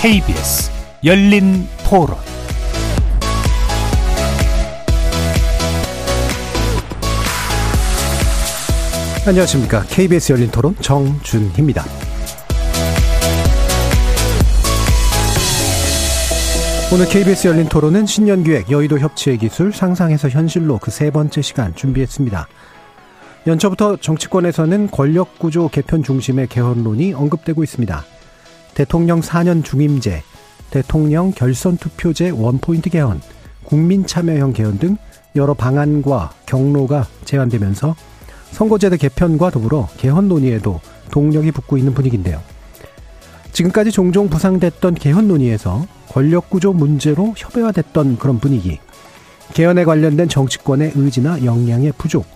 KBS 열린 토론 안녕하십니까. KBS 열린 토론 정준희입니다. 오늘 KBS 열린 토론은 신년기획 여의도 협치의 기술 상상에서 현실로 그 세 번째 시간 준비했습니다. 연초부터 정치권에서는 권력 구조 개편 중심의 개헌론이 언급되고 있습니다. 대통령 4년 중임제, 대통령 결선 투표제 원포인트 개헌, 국민 참여형 개헌 등 여러 방안과 경로가 제안되면서 선거제도 개편과 더불어 개헌 논의에도 동력이 붙고 있는 분위기인데요. 지금까지 종종 부상됐던 개헌 논의에서 권력 구조 문제로 협의화됐던 그런 분위기, 개헌에 관련된 정치권의 의지나 역량의 부족,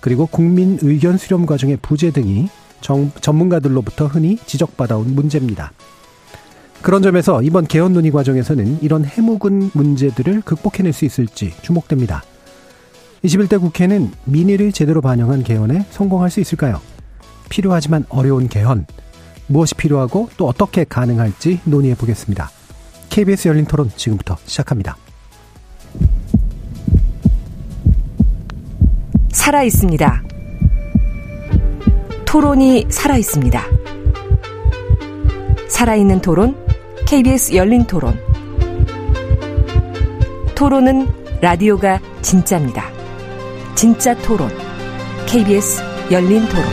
그리고 국민 의견 수렴 과정의 부재 등이 정, 전문가들로부터 흔히 지적받아온 문제입니다. 그런 점에서 이번 개헌 논의 과정에서는 이런 해묵은 문제들을 극복해낼 수 있을지 주목됩니다. 21대 국회는 민의를 제대로 반영한 개헌에 성공할 수 있을까요? 필요하지만 어려운 개헌. 무엇이 필요하고 또 어떻게 가능할지 논의해 보겠습니다. KBS 열린 토론 지금부터 시작합니다. 살아 있습니다. 토론이 살아 있습니다. 살아있는 토론, KBS 열린 토론. 토론은 라디오가 진짜입니다. 진짜 토론, KBS 열린 토론.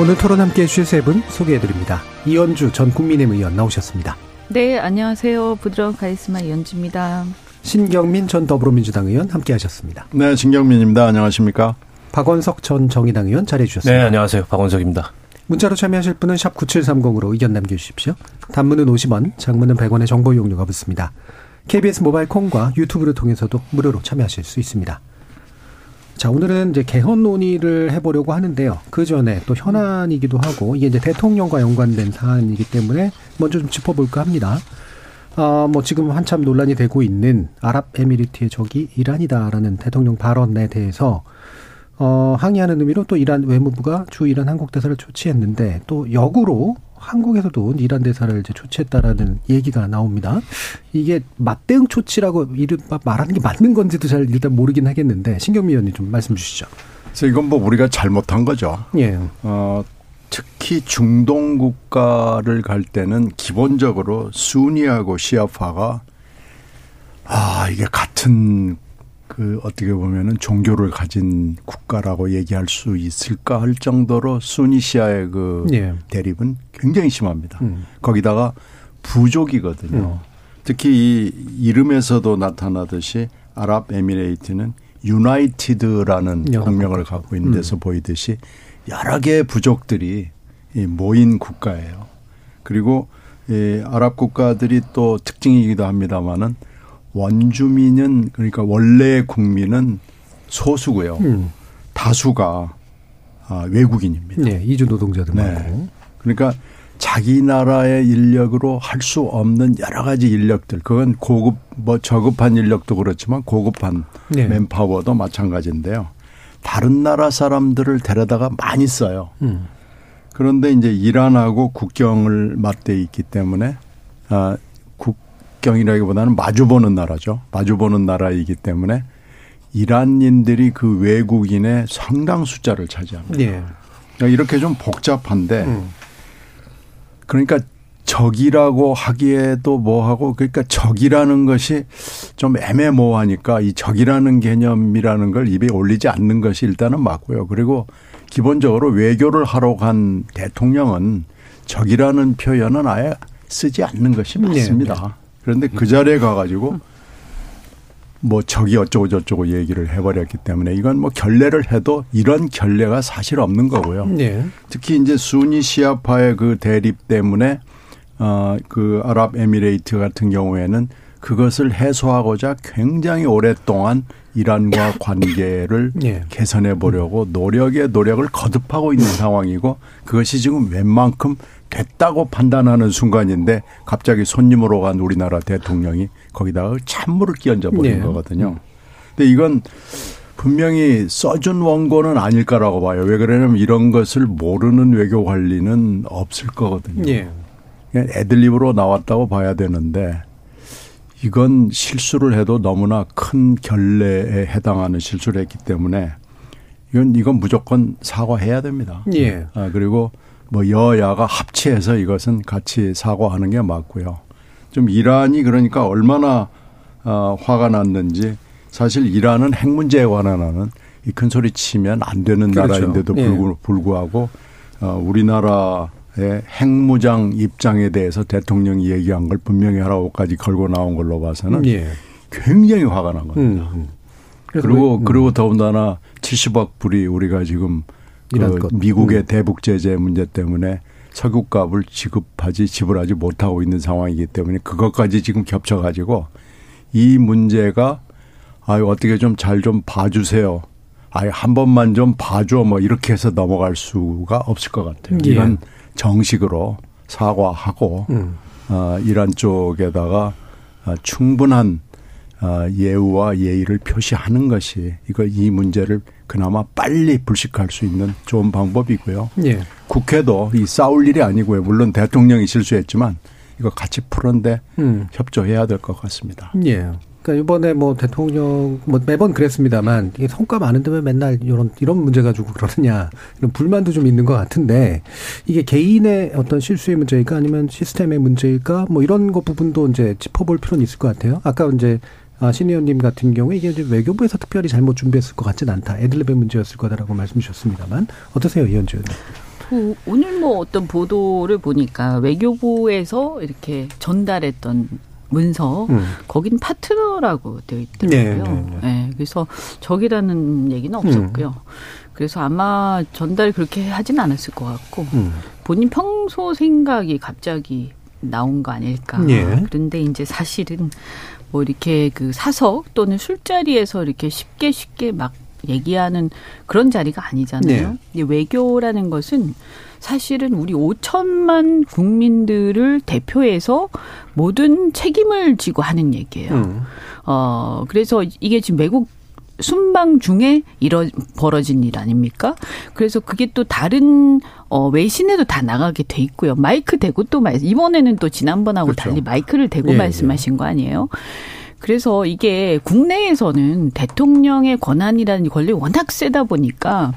오늘 토론 함께 해주실 세 분 소개해드립니다. 이현주 전 국민의힘 의원 나오셨습니다. 네, 안녕하세요. 부드러운 카리스마 이현주입니다. 신경민 전 더불어민주당 의원 함께 하셨습니다. 네, 신경민입니다. 안녕하십니까? 박원석 전 정의당 의원 자리해 주셨습니다. 네, 안녕하세요. 박원석입니다. 문자로 참여하실 분은 샵 9730으로 의견 남겨주십시오. 단문은 50원, 장문은 100원의 정보 이용료가 붙습니다. KBS 모바일 콩과 유튜브를 통해서도 무료로 참여하실 수 있습니다. 자, 오늘은 이제 개헌 논의를 해보려고 하는데요. 그 전에 또 현안이기도 하고, 이게 이제 대통령과 연관된 사안이기 때문에 먼저 좀 짚어볼까 합니다. 아, 뭐 지금 한참 논란이 되고 있는 아랍에미리트의 적이 이란이다라는 대통령 발언에 대해서 어, 항의하는 의미로 또 이란 외무부가 주 이란 한국 대사를 조치했는데 또 역으로 한국에서도 이란 대사를 이제 조치했다라는 얘기가 나옵니다. 이게 맞대응 조치라고 이름 말하는 게 맞는 건지도 잘 일단 모르긴 하겠는데 신경미 의원님 좀 말씀 주시죠. 그래서 이건 뭐 우리가 잘못한 거죠. 예. 어, 특히 중동 국가를 갈 때는 기본적으로 순위하고 시아파가 아 이게 같은 그 어떻게 보면은 종교를 가진 국가라고 얘기할 수 있을까 할 정도로 수니시아의 그 예. 대립은 굉장히 심합니다. 음. 거기다가 부족이거든요. 음. 특히 이 이름에서도 나타나듯이 아랍에미레이트는 유나이티드라는 국명을 갖고 있는 데서 음. 보이듯이 여러 개의 부족들이 모인 국가예요. 그리고 이 아랍 국가들이 또 특징이기도 합니다마는 원주민은 그러니까 원래 국민은 소수고요. 음. 다수가 아, 외국인입니다. 네, 이주 노동자들 네. 많고. 그러니까 자기 나라의 인력으로 할 수 없는 여러 가지 인력들, 그건 고급 뭐 저급한 인력도 그렇지만 고급한 네. 맨파워도 마찬가지인데요. 다른 나라 사람들을 데려다가 많이 써요. 음. 그런데 이제 이란하고 국경을 맞대 있기 때문에 아, 국경이라기보다는 마주보는 나라죠. 마주보는 나라이기 때문에 이란인들이 그 외국인의 상당 숫자를 차지합니다. 네. 그러니까 이렇게 좀 복잡한데 음. 그러니까 적이라고 하기에도 뭐하고 그러니까 적이라는 것이 좀 애매모호하니까 이 적이라는 개념이라는 걸 입에 올리지 않는 것이 일단은 맞고요. 그리고 기본적으로 외교를 하러 간 대통령은 적이라는 표현은 아예 쓰지 않는 것이 네, 맞습니다. 네. 그런데 그 자리에 가가지고 뭐 적이 어쩌고 저쩌고 얘기를 해버렸기 때문에 이건 뭐 결례를 해도 이런 결례가 사실 없는 거고요. 네. 특히 이제 수니 시아파의 그 대립 때문에 어그 아랍에미레이트 같은 경우에는 그것을 해소하고자 굉장히 오랫동안 이란과 관계를 네. 개선해 보려고 노력에 노력을 거듭하고 있는 상황이고 그것이 지금 웬만큼 됐다고 판단하는 순간인데 갑자기 손님으로 간 우리나라 대통령이 거기다가 찬물을 끼얹어 버린 네. 거거든요. 근데 이건 분명히 써준 원고는 아닐 거라고 봐요. 왜 그러냐면 이런 것을 모르는 외교 관리는 없을 거거든요. 예. 애들립으로 나왔다고 봐야 되는데 이건 실수를 해도 너무나 큰 결례에 해당하는 실수를 했기 때문에 이건 이건 무조건 사과해야 됩니다. 예. 아, 그리고 뭐 여야가 합치해서 이것은 같이 사과하는 게 맞고요. 좀 이란이 그러니까 얼마나 어, 화가 났는지 사실 이란은 핵 문제에 관한 이큰 소리 치면 안 되는 그렇죠. 나라인데도 예. 불구하고 어, 우리나라의 핵무장 입장에 대해서 대통령이 얘기한 걸 분명히 하라고까지 걸고 나온 걸로 봐서는 예. 굉장히 화가 난 겁니다. 음. 음. 그리고 음. 그리고 더군다나 70억 불이 우리가 지금 그 미국의 음. 대북 제재 문제 때문에 석유값을 지급하지 지불하지 못하고 있는 상황이기 때문에 그것까지 지금 겹쳐가지고 이 문제가 아유 어떻게 좀 잘좀 좀 봐주세요. 아유 한 번만 좀 봐줘 뭐 이렇게 해서 넘어갈 수가 없을 것 같아요. 예. 이건 정식으로 사과하고 음. 어, 이란 쪽에다가 어, 충분한 어, 예우와 예의를 표시하는 것이 이거 이 문제를 그나마 빨리 불식할 수 있는 좋은 방법이고요. 예. 국회도 이 싸울 일이 아니고요. 물론 대통령이 실수했지만 이거 같이 푸는데 음. 협조해야 될 것 같습니다. 예. 그러니까 이번에 뭐 대통령 뭐 매번 그랬습니다만 이게 성과 많은데 왜 맨날 이런 이런 문제 가지고 그러느냐 이런 불만도 좀 있는 것 같은데 이게 개인의 어떤 실수의 문제일까 아니면 시스템의 문제일까 뭐 이런 거 부분도 이제 짚어볼 필요는 있을 것 같아요. 아까 이제 아, 신 의원님 같은 경우에 이게 이제 외교부에서 특별히 잘못 준비했을 것 같진 않다. 애들립의 문제였을 거다라고 말씀 주셨습니다만 어떠세요, 이현주 의원님? 그 오늘 뭐 어떤 보도를 보니까 외교부에서 이렇게 전달했던 문서 음. 거긴 파트너라고 되어 있더라고요. 네, 네, 네. 네 그래서 적이라는 얘기는 없었고요. 음. 그래서 아마 전달 그렇게 하진 않았을 것 같고 음. 본인 평소 생각이 갑자기 나온 거 아닐까. 예. 그런데 이제 사실은 뭐 이렇게 그 사석 또는 술자리에서 이렇게 쉽게 쉽게 막 얘기하는 그런 자리가 아니잖아요. 네. 외교라는 것은 사실은 우리 5천만 국민들을 대표해서 모든 책임을 지고 하는 얘기예요. 음. 어, 그래서 이게 지금 외국 순방 중에 이런 벌어진 일 아닙니까? 그래서 그게 또 다른 어 외신에도 다 나가게 돼 있고요. 마이크 대고 또 말, 이번에는 또 지난번하고 그렇죠. 달리 마이크를 대고 예, 말씀하신 예. 거 아니에요? 그래서 이게 국내에서는 대통령의 권한이라는 권력이 워낙 세다 보니까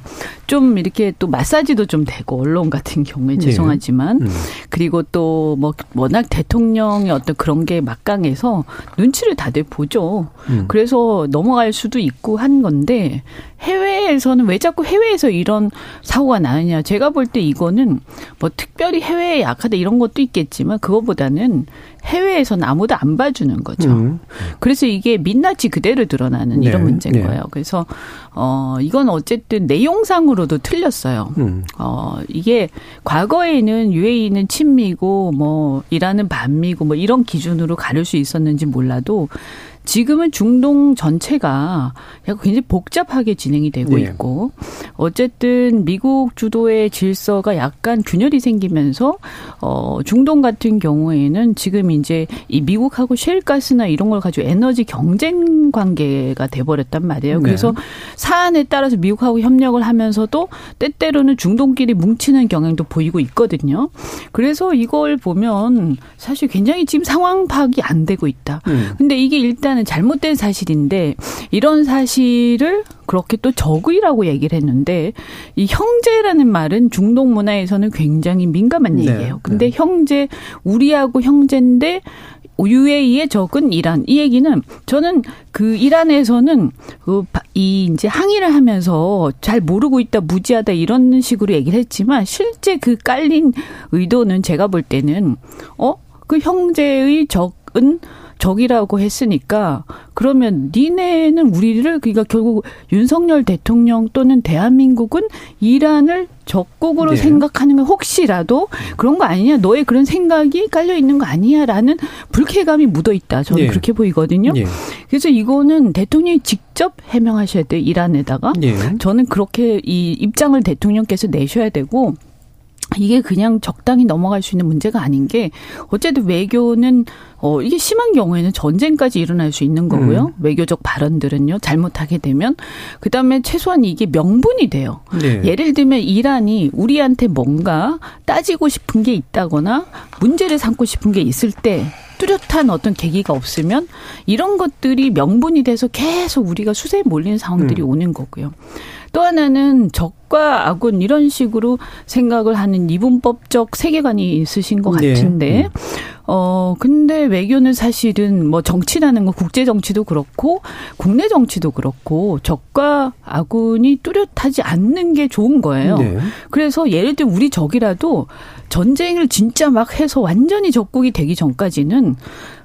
좀 이렇게 또 마사지도 좀 되고 언론 같은 경우에 네. 죄송하지만 네. 음. 그리고 또 뭐 워낙 대통령의 어떤 그런 게 막강해서 눈치를 다들 보죠. 음. 그래서 넘어갈 수도 있고 한 건데 해외에서는 왜 자꾸 해외에서 이런 사고가 나느냐. 제가 볼 때 이거는 뭐 특별히 해외에 약하다 이런 것도 있겠지만 그거보다는 해외에서는 아무도 안 봐주는 거죠. 음. 그래서 이게 민낯이 그대로 드러나는 네. 이런 문제인 네. 거예요. 그래서 어 이건 어쨌든 내용상으로도 틀렸어요. 음. 어 이게 과거에는 UAE는 친미고 뭐 이라는 반미고 뭐 이런 기준으로 가릴 수 있었는지 몰라도 지금은 중동 전체가 굉장히 복잡하게 진행이 되고 네. 있고 어쨌든 미국 주도의 질서가 약간 균열이 생기면서 어 중동 같은 경우에는 지금 이제 이 미국하고 셰일가스나 이런 걸 가지고 에너지 경쟁 관계가 돼 버렸단 말이에요. 네. 그래서 사안에 따라서 미국하고 협력을 하면서도 때때로는 중동끼리 뭉치는 경향도 보이고 있거든요. 그래서 이걸 보면 사실 굉장히 지금 상황 파악이 안 되고 있다. 음. 근데 이게 일단 일단은 잘못된 사실인데 이런 사실을 그렇게 또 적의라고 얘기를 했는데 이 형제라는 말은 중동 문화에서는 굉장히 민감한 네. 얘기예요. 근데 네. 형제 우리하고 형제인데 UAE의 적은 이란. 이 얘기는 저는 그 이란에서는 그이 이제 항의를 하면서 잘 모르고 있다, 무지하다 이런 식으로 얘기를 했지만 실제 그 깔린 의도는 제가 볼 때는 어? 그 형제의 적은 적이라고 했으니까 그러면 니네는 우리를 그러니까 결국 윤석열 대통령 또는 대한민국은 이란을 적국으로 네. 생각하는 건 혹시라도 그런 거 아니냐 너의 그런 생각이 깔려 있는 거 아니야라는 불쾌감이 묻어 있다 저는 네. 그렇게 보이거든요. 네. 그래서 이거는 대통령이 직접 해명하셔야 돼 이란에다가 저는 그렇게 이 입장을 대통령께서 내셔야 되고 이게 그냥 적당히 넘어갈 수 있는 문제가 아닌 게 어쨌든 외교는 어 이게 심한 경우에는 전쟁까지 일어날 수 있는 거고요. 음. 외교적 발언들은요. 잘못하게 되면 그다음에 최소한 이게 명분이 돼요. 네. 예를 들면 이란이 우리한테 뭔가 따지고 싶은 게 있다거나 문제를 삼고 싶은 게 있을 때 뚜렷한 어떤 계기가 없으면 이런 것들이 명분이 돼서 계속 우리가 수세에 몰리는 상황들이 음. 오는 거고요. 또 하나는 적과 아군 이런 식으로 생각을 하는 이분법적 세계관이 있으신 것 네. 같은데, 네. 어, 근데 외교는 사실은 뭐 정치라는 거 국제 정치도 그렇고 국내 정치도 그렇고 적과 아군이 뚜렷하지 않는 게 좋은 거예요. 네. 그래서 예를 들면 우리 적이라도 전쟁을 진짜 막 해서 완전히 적국이 되기 전까지는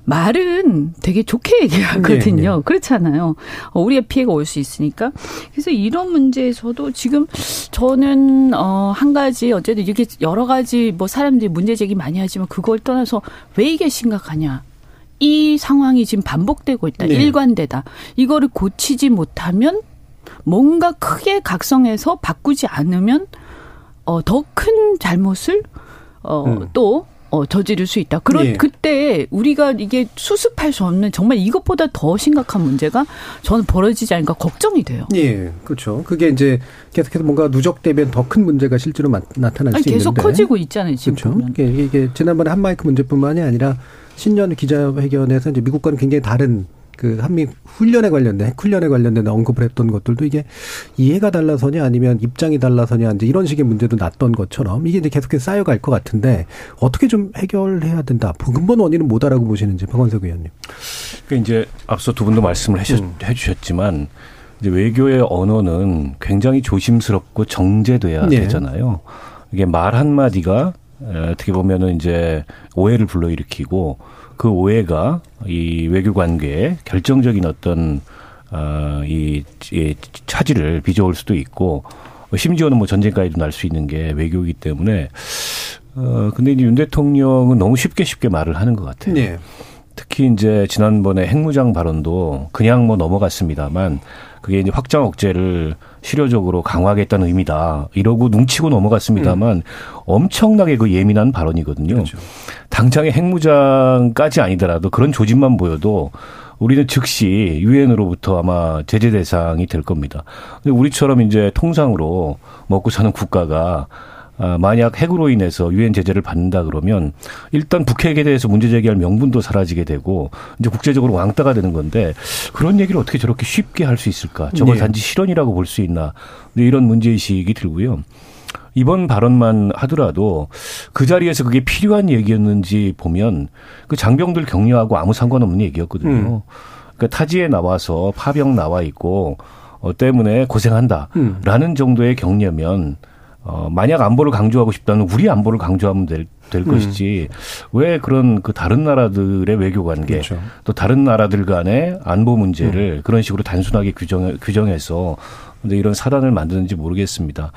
말은 되게 좋게 얘기하거든요. 네, 네. 그렇잖아요. 어, 우리의 피해가 올 수 있으니까. 그래서 이런 문제에서도 지금 저는 어 한 가지 어쨌든 이렇게 여러 가지 뭐 사람들이 문제 제기 많이 하지만 그걸 떠나서 왜 이게 심각하냐? 이 상황이 지금 반복되고 있다. 네. 일관되다. 이거를 고치지 못하면 뭔가 크게 각성해서 바꾸지 않으면 어, 더 큰 잘못을 어, 음. 또 어, 저지를 수 있다. 그런 예. 그때 우리가 이게 수습할 수 없는 정말 이것보다 더 심각한 문제가 저는 벌어지지 않을까 걱정이 돼요. 예, 그렇죠. 그게 이제 계속해서 뭔가 누적되면 더 큰 문제가 실제로 나타날 아니, 수 계속 있는데 계속 커지고 있잖아요. 지금 그렇죠. 이게, 이게 지난번에 한마이크 문제뿐만이 아니라 신년 기자회견에서 이제 미국과는 굉장히 다른 그 한미 훈련에 관련된 핵 훈련에 관련된 언급을 했던 것들도 이게 이해가 달라서냐 아니면 입장이 달라서냐 이제 이런 식의 문제도 났던 것처럼 이게 이제 계속해서 쌓여갈 것 같은데 어떻게 좀 해결해야 된다. 근본 원인은 뭐다라고 보시는지 박원석 의원님. 그러니까 이제 앞서 두 분도 말씀을 해주셨, 음. 해주셨지만 이제 외교의 언어는 굉장히 조심스럽고 정제돼야 네. 되잖아요. 이게 말 한마디가 어떻게 보면은 이제 오해를 불러일으키고 그 오해가 이 외교 관계에 결정적인 어떤 어, 이, 이 차질을 빚어올 수도 있고 심지어는 뭐 전쟁까지도 날 수 있는 게 외교이기 때문에 어 근데 이제 윤 대통령은 너무 쉽게 쉽게 말을 하는 것 같아요. 네. 특히 이제 지난번에 핵무장 발언도 그냥 뭐 넘어갔습니다만 그게 이제 확장 억제를 실효적으로 강화하겠다는 의미다. 이러고 눈치고 넘어갔습니다만 음. 엄청나게 그 예민한 발언이거든요. 그렇죠. 당장의 핵무장까지 아니더라도 그런 조짐만 보여도 우리는 즉시 유엔으로부터 아마 제재 대상이 될 겁니다. 근데 우리처럼 이제 통상으로 먹고 사는 국가가 아, 만약 핵으로 인해서 유엔 제재를 받는다 그러면 일단 북핵에 대해서 문제 제기할 명분도 사라지게 되고 이제 국제적으로 왕따가 되는 건데 그런 얘기를 어떻게 저렇게 쉽게 할 수 있을까? 저걸 네. 단지 실언이라고 볼 수 있나? 이런 문제 의식이 들고요. 이번 발언만 하더라도 그 자리에서 그게 필요한 얘기였는지 보면 그 장병들 격려하고 아무 상관없는 얘기였거든요. 음. 그러니까 타지에 나와서 파병 나와 있고 어 때문에 고생한다라는 음. 정도의 격려면 어, 만약 안보를 강조하고 싶다면 우리 안보를 강조하면 될, 될 음. 것이지 왜 그런 그 다른 나라들의 외교 관계 그렇죠. 또 다른 나라들 간의 안보 문제를 음. 그런 식으로 단순하게 규정, 규정해서 근데 이런 사단을 만드는지 모르겠습니다.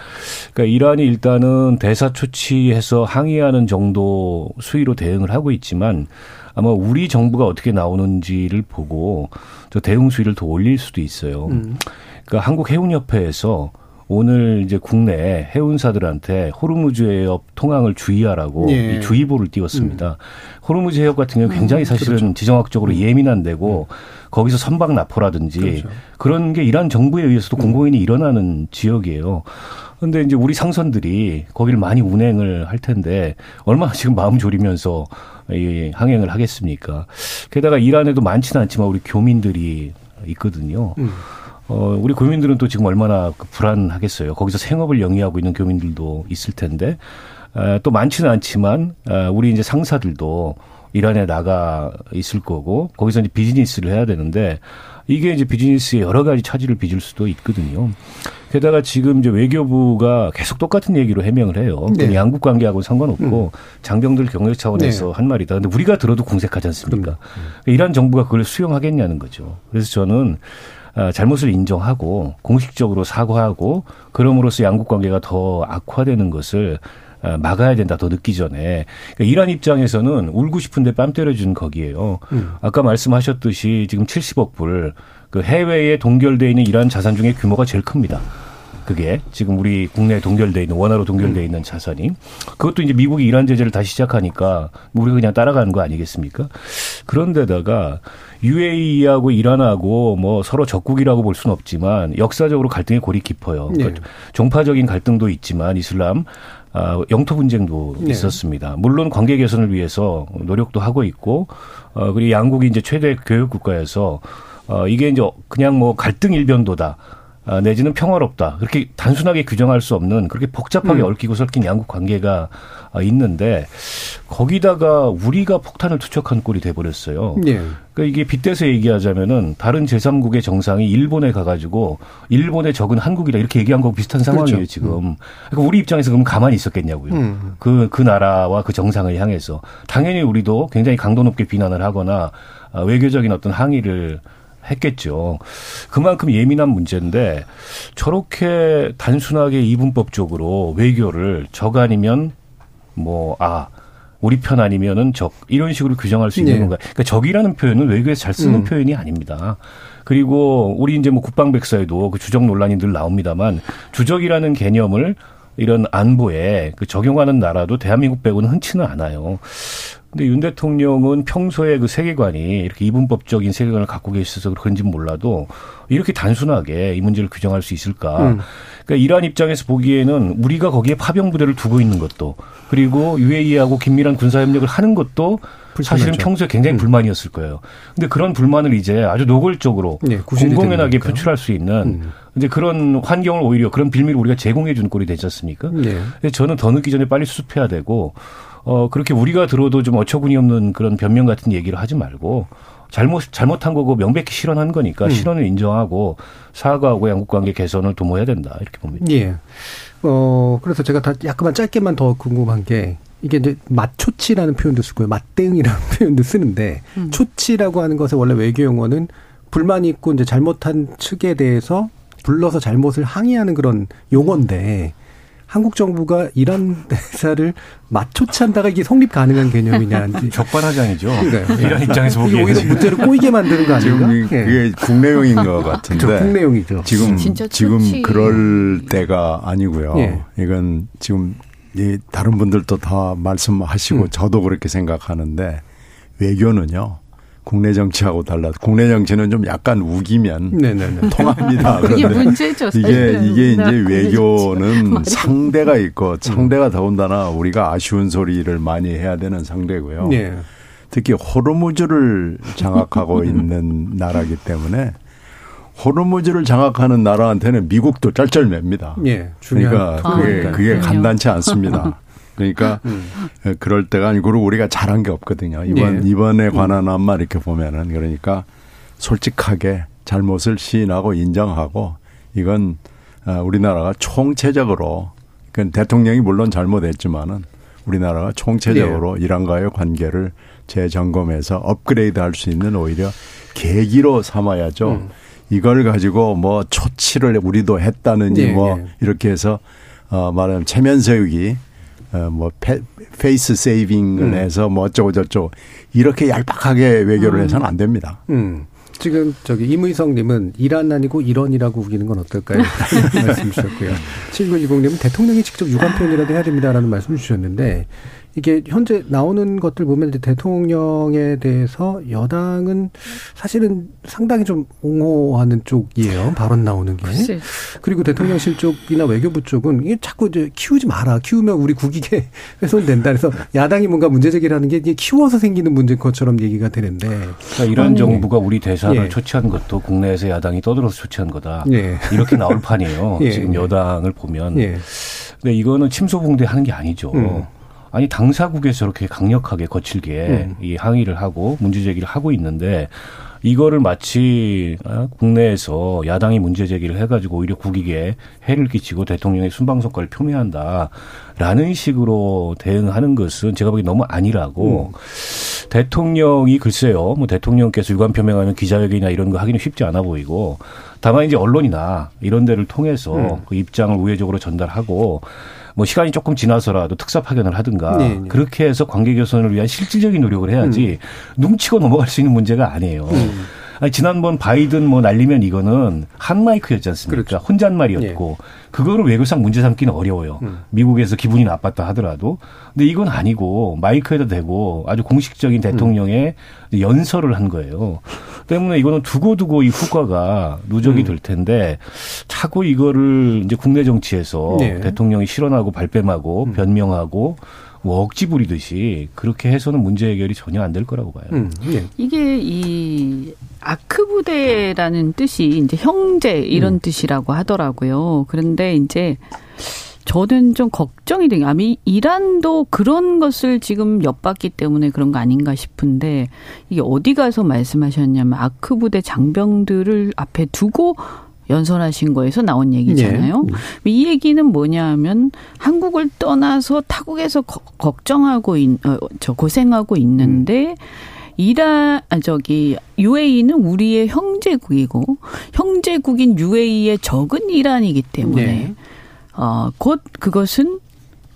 그러니까 이란이 일단은 대사 초치해서 항의하는 정도 수위로 대응을 하고 있지만 아마 우리 정부가 어떻게 나오는지를 보고 저 대응 수위를 더 올릴 수도 있어요. 음. 그러니까 한국 해운협회에서 오늘 이제 국내 해운사들한테 호르무즈 해협 통항을 주의하라고 예. 주의보를 띄웠습니다. 음. 호르무즈 해협 같은 경우 굉장히 음, 사실은 그렇죠. 지정학적으로 음. 예민한 데고 음. 거기서 선박 납포라든지 그렇죠. 그런 게 이란 정부에 의해서도 음. 공공연히 일어나는 지역이에요. 근데 이제 우리 상선들이 거기를 많이 운행을 할 텐데 얼마나 지금 마음 졸이면서 이 항행을 하겠습니까? 게다가 이란에도 많지는 않지만 우리 교민들이 있거든요. 음. 어, 우리 교민들은 또 지금 얼마나 그 불안하겠어요. 거기서 생업을 영위하고 있는 교민들도 있을 텐데, 에, 또 많지는 않지만, 에, 우리 이제 상사들도 이란에 나가 있을 거고, 거기서 이제 비즈니스를 해야 되는데, 이게 이제 비즈니스에 여러 가지 차질을 빚을 수도 있거든요. 게다가 지금 이제 외교부가 계속 똑같은 얘기로 해명을 해요. 네. 양국 관계하고는 상관없고 음. 장병들 경력 차원에서 네. 한 말이다. 근데 우리가 들어도 공색하지 않습니까? 음. 이란 정부가 그걸 수용하겠냐는 거죠. 그래서 저는 어, 잘못을 인정하고 공식적으로 사과하고 그럼으로써 양국 관계가 더 악화되는 것을 어, 막아야 된다 더 늦기 전에 그러니까 이란 입장에서는 울고 싶은데 뺨 때려준 거기에요. 음. 아까 말씀하셨듯이 지금 70억 불 그 해외에 동결돼 있는 이란 자산 중에 규모가 제일 큽니다. 그게 지금 우리 국내에 동결돼 있는 원화로 동결돼 음. 있는 자산이 그것도 이제 미국이 이란 제재를 다시 시작하니까 우리가 그냥 따라가는 거 아니겠습니까? 그런데다가 UAE하고 이란하고 뭐 서로 적국이라고 볼 수는 없지만 역사적으로 갈등의 골이 깊어요. 네. 그러니까 종파적인 갈등도 있지만 이슬람 아, 영토 분쟁도 네. 있었습니다. 물론 관계 개선을 위해서 노력도 하고 있고 어 그리고 양국이 이제 최대 교육 국가에서 어 이게 이제 그냥 뭐 갈등 일변도다. 아, 내지는 평화롭다. 그렇게 단순하게 규정할 수 없는 그렇게 복잡하게 음. 얽히고 설킨 양국 관계가 아, 있는데 거기다가 우리가 폭탄을 투척한 꼴이 돼버렸어요. 네. 그러니까 이게 빗대서 얘기하자면은 다른 제3국의 정상이 일본에 가가지고 일본에 적은 한국이라 이렇게 얘기한 거 비슷한 그렇죠. 상황이에요 그렇죠. 지금. 음. 그러니까 우리 입장에서 그럼 가만히 있었겠냐고요. 음. 그, 그 나라와 그 정상을 향해서 당연히 우리도 굉장히 강도 높게 비난을 하거나 아, 외교적인 어떤 항의를 했겠죠. 그만큼 예민한 문제인데 저렇게 단순하게 이분법적으로 외교를 적 아니면 뭐, 아, 우리 편 아니면은 적 이런 식으로 규정할 수 있는 네. 건가? 그러니까 적이라는 표현은 외교에서 잘 쓰는 음. 표현이 아닙니다. 그리고 우리 이제 뭐 국방백서에도 그 주적 논란이 늘 나옵니다만 주적이라는 개념을 이런 안보에 그 적용하는 나라도 대한민국 빼고는 흔치는 않아요. 근데 윤 대통령은 평소에 그 세계관이 이렇게 이분법적인 세계관을 갖고 계셔서 그런지 몰라도 이렇게 단순하게 이 문제를 규정할 수 있을까? 음. 그러니까 이란 입장에서 보기에는 우리가 거기에 파병 부대를 두고 있는 것도 그리고 UAE하고 긴밀한 군사 협력을 하는 것도 사실은 평소에 굉장히 음. 불만이었을 거예요. 근데 그런 불만을 이제 아주 노골적으로 네, 공공연하게 표출할 수 있는 음. 이제 그런 환경을 오히려 그런 빌미를 우리가 제공해 준 꼴이 되지 않습니까? 네. 저는 더 늦기 전에 빨리 수습해야 되고 어 그렇게 우리가 들어도 좀 어처구니 없는 그런 변명 같은 얘기를 하지 말고 잘못 잘못한 거고 명백히 실현한 거니까 음. 실현을 인정하고 사과하고 양국 관계 개선을 도모해야 된다 이렇게 봅니다. 예. 어 그래서 제가 다 약간만 짧게만 더 궁금한 게 이게 이제 맞초치라는 표현도 쓰고요, 맞대응이라는 표현도 쓰는데 음. 초치라고 하는 것의 원래 외교 용어는 불만이 있고 이제 잘못한 측에 대해서 불러서 잘못을 항의하는 그런 용어인데 한국 정부가 이란 대사를 맞초치한다가 이게 성립 가능한 개념이냐. 적반하장이죠. 이란 입장에서 보기에 오히려 문제를 꼬이게 만드는 거 아닌가? 지금 그게 국내용인 것 같은데. 그렇죠. 국내용이죠. 지금 지금 그럴 때가 아니고요. 예. 이건 지금 이 다른 분들도 다 말씀하시고 음. 저도 그렇게 생각하는데 외교는요. 국내 정치하고 달라. 국내 정치는 좀 약간 우기면 네네네. 통합니다. 그게 문제죠. 이게 이게 이제 외교는 상대가 있고 상대가 더군다나 우리가 아쉬운 소리를 많이 해야 되는 상대고요. 네. 특히 호르무즈를 장악하고 있는 나라기 때문에 호르무즈를 장악하는 나라한테는 미국도 쩔쩔맵니다. 예, 그러니까 그게, 그게 간단치 않습니다. 그러니까 음. 예, 그럴 때가 아니고 우리가 잘한 게 없거든요. 이번 예. 이번에 관한 한말 이렇게 보면은 그러니까 솔직하게 잘못을 시인하고 인정하고 이건 아, 우리나라가 총체적으로 그 대통령이 물론 잘못했지만은 우리나라가 총체적으로 예. 이란과의 관계를 재점검해서 업그레이드 할 수 있는 오히려 계기로 삼아야죠. 음. 이걸 가지고 뭐 초치를 우리도 했다느니 네, 뭐 네. 이렇게 해서 어 말하면 체면 세우기 어 뭐 face saving을 음. 해서 뭐 어쩌고 저쩌고 이렇게 얄팍하게 외교를 음. 해서는 안 됩니다. 음. 지금 저기 임의성님은 이란 아니고 이런이라고 우기는 건 어떨까요? 말씀 주셨고요. 7920님은 대통령이 직접 유감 표현이라도 해야 됩니다라는 말씀 주셨는데 이게 현재 나오는 것들 보면 이제 대통령에 대해서 여당은 사실은 상당히 좀 옹호하는 쪽이에요. 발언 나오는 게. 글쎄. 그리고 대통령실 쪽이나 외교부 쪽은 이게 자꾸 이제 키우지 마라. 키우면 우리 국익에 훼손된다. 그래서 야당이 뭔가 문제 제기를 하는 게 이게 키워서 생기는 문제인 것처럼 얘기가 되는데. 그러니까 이런 정부가 우리 대사를 예. 조치한 것도 국내에서 야당이 떠들어서 조치한 거다. 예. 이렇게 나올 판이에요. 예. 지금 여당을 보면. 예. 근데 이거는 침소봉대 하는 게 아니죠. 음. 아니 당사국에서 저렇게 강력하게 거칠게 음. 이 항의를 하고 문제 제기를 하고 있는데 이거를 마치 어, 국내에서 야당이 문제 제기를 해가지고 오히려 국익에 해를 끼치고 대통령의 순방 성과를 표명한다라는 식으로 대응하는 것은 제가 보기엔 너무 아니라고 음. 대통령이 글쎄요 뭐 대통령께서 유감 표명하면 기자회견이나 이런 거 하기는 쉽지 않아 보이고 다만 이제 언론이나 이런 데를 통해서 음. 그 입장을 우회적으로 전달하고 뭐 시간이 조금 지나서라도 특사 파견을 하든가 네네. 네. 그렇게 해서 관계 개선을 위한 실질적인 노력을 해야지 음. 눈치고 넘어갈 수 있는 문제가 아니에요. 음. 아니, 지난번 바이든 뭐 날리면 이거는 한 마이크였지 않습니까? 그렇죠. 혼잣말이었고 예. 그거를 외교상 문제 삼기는 어려워요. 음. 미국에서 기분이 나빴다 하더라도. 근데 이건 아니고 마이크에도 대고 아주 공식적인 대통령의 음. 연설을 한 거예요. 때문에 이거는 두고두고 이 후과가 누적이 음. 될 텐데 자꾸 이거를 이제 국내 정치에서 네. 대통령이 실언하고 발뺌하고 음. 변명하고 뭐 억지 부리듯이 그렇게 해서는 문제 해결이 전혀 안 될 거라고 봐요. 음, 네. 이게 이 아크 부대라는 뜻이 이제 형제 이런 음. 뜻이라고 하더라고요. 그런데 이제 저는 좀 걱정이 돼요. 아미 이란도 그런 것을 지금 엿봤기 때문에 그런 거 아닌가 싶은데 이게 어디 가서 말씀하셨냐면 아크 부대 장병들을 앞에 두고 연설하신 거에서 나온 얘기잖아요. 네. 이 얘기는 뭐냐 하면 한국을 떠나서 타국에서 거, 걱정하고 있, 어, 저 고생하고 있는데 음. 이란 아 저기 UAE는 우리의 형제국이고 형제국인 UAE의 적은 이란이기 때문에 네. 어 곧 그것은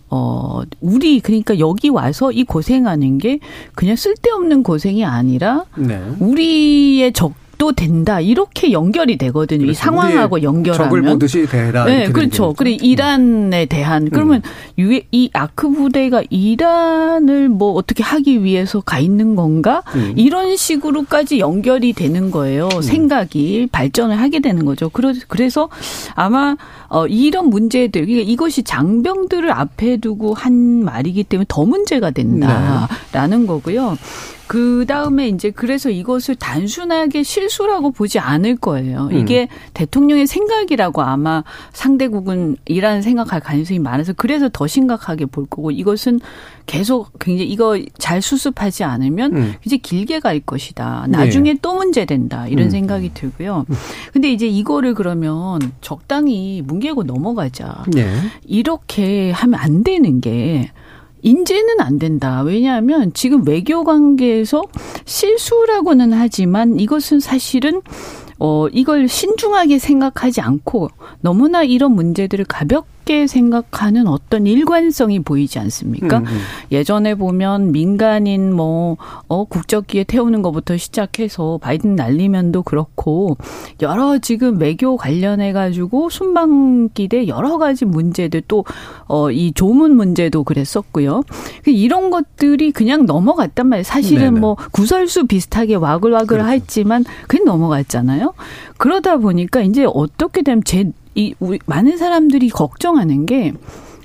어, 우리, 그러니까 여기 와서 이 고생하는 게 그냥 쓸데없는 고생이 아니라 네. 우리의 적 또 된다 이렇게 연결이 되거든요. 그렇죠. 이 상황하고 연결하면 적을 보듯이 대라. 네, 그렇죠. 그리고 이란에 대한 음. 그러면 음. 이 아크 부대가 이란을 뭐 어떻게 하기 위해서 가 있는 건가 음. 이런 식으로까지 연결이 되는 거예요. 음. 생각이 발전을 하게 되는 거죠. 그래서 아마 어 이런 문제들 그러니까 이것이 장병들을 앞에 두고 한 말이기 때문에 더 문제가 된다라는 네. 거고요. 그 다음에 이제 그래서 이것을 단순하게 실수라고 보지 않을 거예요. 음. 이게 대통령의 생각이라고 아마 상대국은 이란 생각할 가능성이 많아서 그래서 더 심각하게 볼 거고 이것은 계속 굉장히 이거 잘 수습하지 않으면 음. 이제 길게 갈 것이다. 나중에 네. 또 문제 된다. 이런 음. 생각이 들고요. 근데 이제 이거를 그러면 적당히 뭉개고 넘어가자. 네. 이렇게 하면 안 되는 게 인제는 안 된다. 왜냐하면 지금 외교 관계에서 실수라고는 하지만 이것은 사실은 어, 이걸 신중하게 생각하지 않고 너무나 이런 문제들을 가볍게 생각하는 어떤 일관성이 보이지 않습니까? 음, 음. 예전에 보면 민간인 뭐, 어, 국적기에 태우는 것부터 시작해서 바이든 날리면도 그렇고 여러 지금 외교 관련해 가지고 순방기대 여러 가지 문제들 또, 어, 이 조문 문제도 그랬었고요. 이런 것들이 그냥 넘어갔단 말이에요. 사실은 네네. 뭐 구설수 비슷하게 와글와글 그렇죠. 했지만 그냥 넘어갔잖아요. 그러다 보니까 이제 어떻게 되면 제, 이, 우리, 많은 사람들이 걱정하는 게,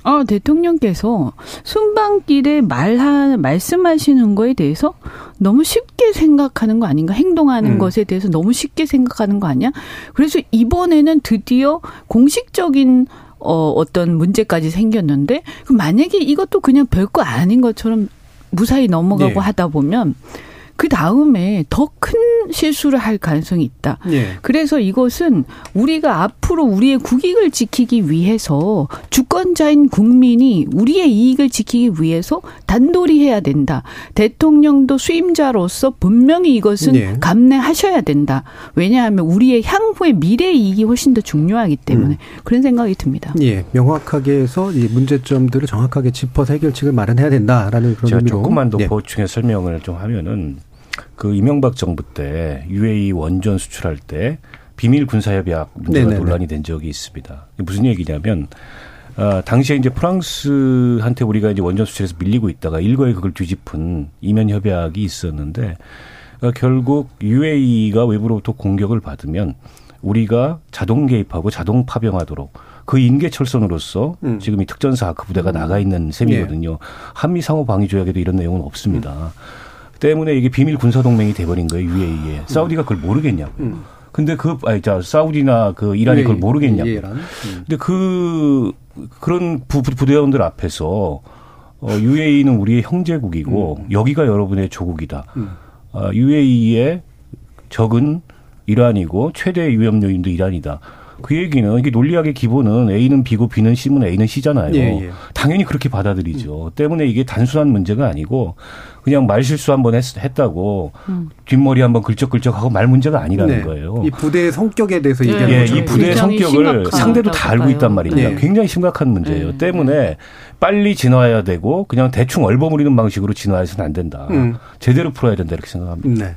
아, 대통령께서 순방길에 말하, 말씀하시는 거에 대해서 너무 쉽게 생각하는 거 아닌가? 행동하는 음. 것에 대해서 너무 쉽게 생각하는 거 아니야? 그래서 이번에는 드디어 공식적인 어, 어떤 문제까지 생겼는데, 만약에 이것도 그냥 별거 아닌 것처럼 무사히 넘어가고 네. 하다 보면, 그 다음에 더 큰 실수를 할 가능성이 있다. 예. 그래서 이것은 우리가 앞으로 우리의 국익을 지키기 위해서 주권자인 국민이 우리의 이익을 지키기 위해서 단돌이 해야 된다. 대통령도 수임자로서 분명히 이것은 예. 감내하셔야 된다. 왜냐하면 우리의 향후의 미래 이익이 훨씬 더 중요하기 때문에 음. 그런 생각이 듭니다. 예, 명확하게 해서 이 문제점들을 정확하게 짚어서 해결책을 마련해야 된다라는 그런 제가 의미로. 조금만 더 예. 보충해 설명을 좀 하면은 그 이명박 정부 때 UAE 원전 수출할 때 비밀 군사협약 문제가 네네네. 논란이 된 적이 있습니다. 무슨 얘기냐면 아, 당시에 이제 프랑스한테 우리가 이제 원전 수출에서 밀리고 있다가 일거에 그걸 뒤집은 이면 협약이 있었는데 아, 결국 UAE가 외부로부터 공격을 받으면 우리가 자동 개입하고 자동 파병하도록 그 인계철선으로서 음. 지금 이 특전사 아크 부대가 음. 나가 있는 셈이거든요. 네. 한미 상호 방위 조약에도 이런 내용은 없습니다. 음. 때문에 이게 비밀 군사 동맹이 돼버린 거예요 UAE에. 음. 사우디가 그걸 모르겠냐고요. 음. 근데 그 아니 자 사우디나 그 이란이 그걸 모르겠냐고. 음. 근데 그 그런 부, 부대원들 앞에서 어, UAE는 우리의 형제국이고 음. 여기가 여러분의 조국이다. 음. 어, UAE의 적은 이란이고 최대 위험 요인도 이란이다. 그 얘기는 이게 논리학의 기본은 A는 B고 B는 C면 A는 C잖아요. 예, 예. 당연히 그렇게 받아들이죠. 음. 때문에 이게 단순한 문제가 아니고 그냥 말 실수 한번 했 다고 음. 뒷머리 한번 긁적긁적하고 말 문제가 아니라는 네. 거예요. 이 부대의 성격에 대해서 얘기하는 네. 거죠. 이 부대의 성격을 상대도 다 알고 있단 말입니다. 네. 굉장히 심각한 문제예요. 네. 때문에 빨리 진화해야 되고 그냥 대충 얼버무리는 방식으로 진화해서는 안 된다. 음. 제대로 풀어야 된다 이렇게 생각합니다. 네.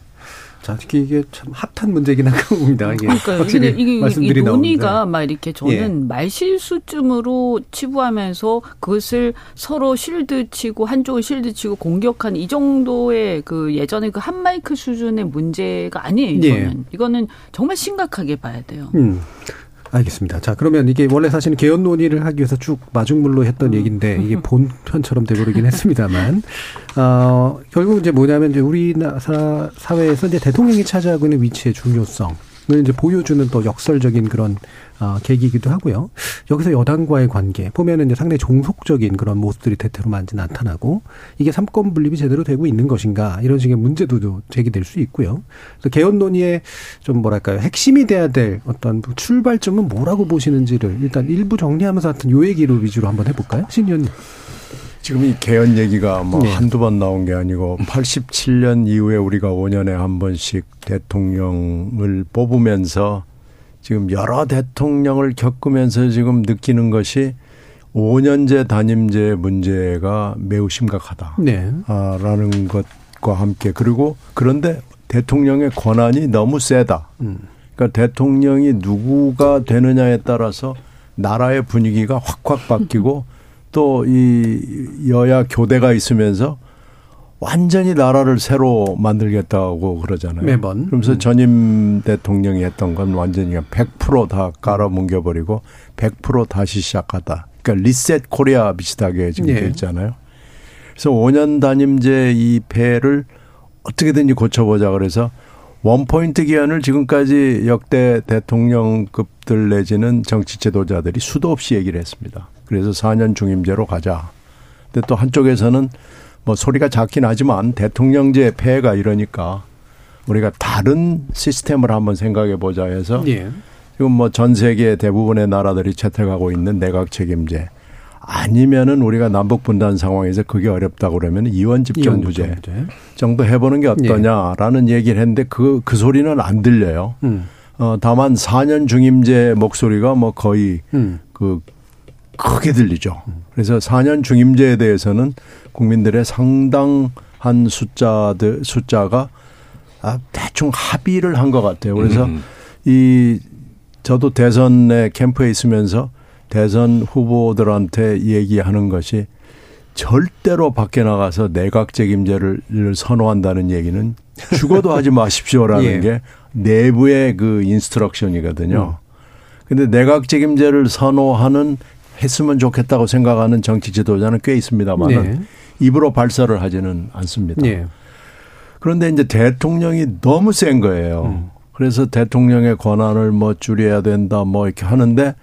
자, 이게 참 핫한 문제긴 한 겁니다. 이게 그러니까 이게, 이게, 이 논의가 나오는데. 막 이렇게 저는 예. 말실수쯤으로 치부하면서 그것을 서로 실드 치고 한쪽을 실드 치고 공격한 이 정도의 그 예전에 그 한 마이크 수준의 문제가 아니에요. 이거는 예. 이거는 정말 심각하게 봐야 돼요. 음. 알겠습니다. 자, 그러면 이게 원래 사실은 개헌 논의를 하기 위해서 쭉 마중물로 했던 음. 얘기인데 이게 본편처럼 되버리긴 했습니다만, 어, 결국 이제 뭐냐면 이제 우리나라 사회에서 이제 대통령이 차지하고 있는 위치의 중요성, 을 이제 보여주는 또 역설적인 그런 어, 계기이기도 하고요. 여기서 여당과의 관계 보면은 이제 상당히 종속적인 그런 모습들이 대체로 많이 나타나고 이게 삼권 분립이 제대로 되고 있는 것인가 이런 식의 문제도 제기될 수 있고요. 그래서 개헌 논의의 좀 뭐랄까요 핵심이 돼야 될 어떤 출발점은 뭐라고 보시는지를 일단 일부 정리하면서 하여튼 요 얘기로 위주로 한번 해볼까요, 신 의원님? 지금 이 개헌 얘기가 뭐 네. 한두 번 나온 게 아니고 87년 이후에 우리가 5년에 한 번씩 대통령을 뽑으면서 지금 여러 대통령을 겪으면서 지금 느끼는 것이 5년제 단임제 문제가 매우 심각하다. 네. 아, 라는 것과 함께 그리고 그런데 대통령의 권한이 너무 세다. 음. 그러니까 대통령이 누구가 되느냐에 따라서 나라의 분위기가 확확 바뀌고 또 이 여야 교대가 있으면서 완전히 나라를 새로 만들겠다고 그러잖아요. 매번. 그러면서 음. 전임 대통령이 했던 건 완전히 100%다 깔아뭉겨 버리고 100% 다시 시작하다. 그러니까 리셋 코리아 비슷하게 지금 예. 돼 있잖아요. 그래서 5년 단임제 이 폐를 어떻게든지 고쳐보자 그래서 원포인트 기한을 지금까지 역대 대통령급들 내지는 정치 지도자들이 수도 없이 얘기를 했습니다. 그래서 4년 중임제로 가자. 근데 또 한쪽에서는 뭐 소리가 작긴 하지만 대통령제 폐해가 이러니까 우리가 다른 시스템을 한번 생각해 보자 해서 예. 지금 뭐 전 세계 대부분의 나라들이 채택하고 있는 내각 책임제 아니면은 우리가 남북 분단 상황에서 그게 어렵다고 그러면 이원 집정부제 정도 해보는 게 어떠냐라는 예. 얘기를 했는데 그, 그 소리는 안 들려요. 음. 어, 다만 4년 중임제 목소리가 뭐 거의 음. 그 크게 들리죠. 그래서 4년 중임제에 대해서는 국민들의 상당한 숫자들 숫자가 아, 대충 합의를 한 것 같아요. 그래서 음. 이 저도 대선에 캠프에 있으면서 대선 후보들한테 얘기하는 것이 절대로 밖에 나가서 내각 책임제를 선호한다는 얘기는 죽어도 하지 마십시오라는 예. 게 내부의 그 인스트럭션이거든요. 음. 근데 내각 책임제를 선호하는 했으면 좋겠다고 생각하는 정치 지도자는 꽤 있습니다만 네. 입으로 발설을 하지는 않습니다. 네. 그런데 이제 대통령이 너무 센 거예요. 음. 그래서 대통령의 권한을 뭐 줄여야 된다 뭐 이렇게 하는데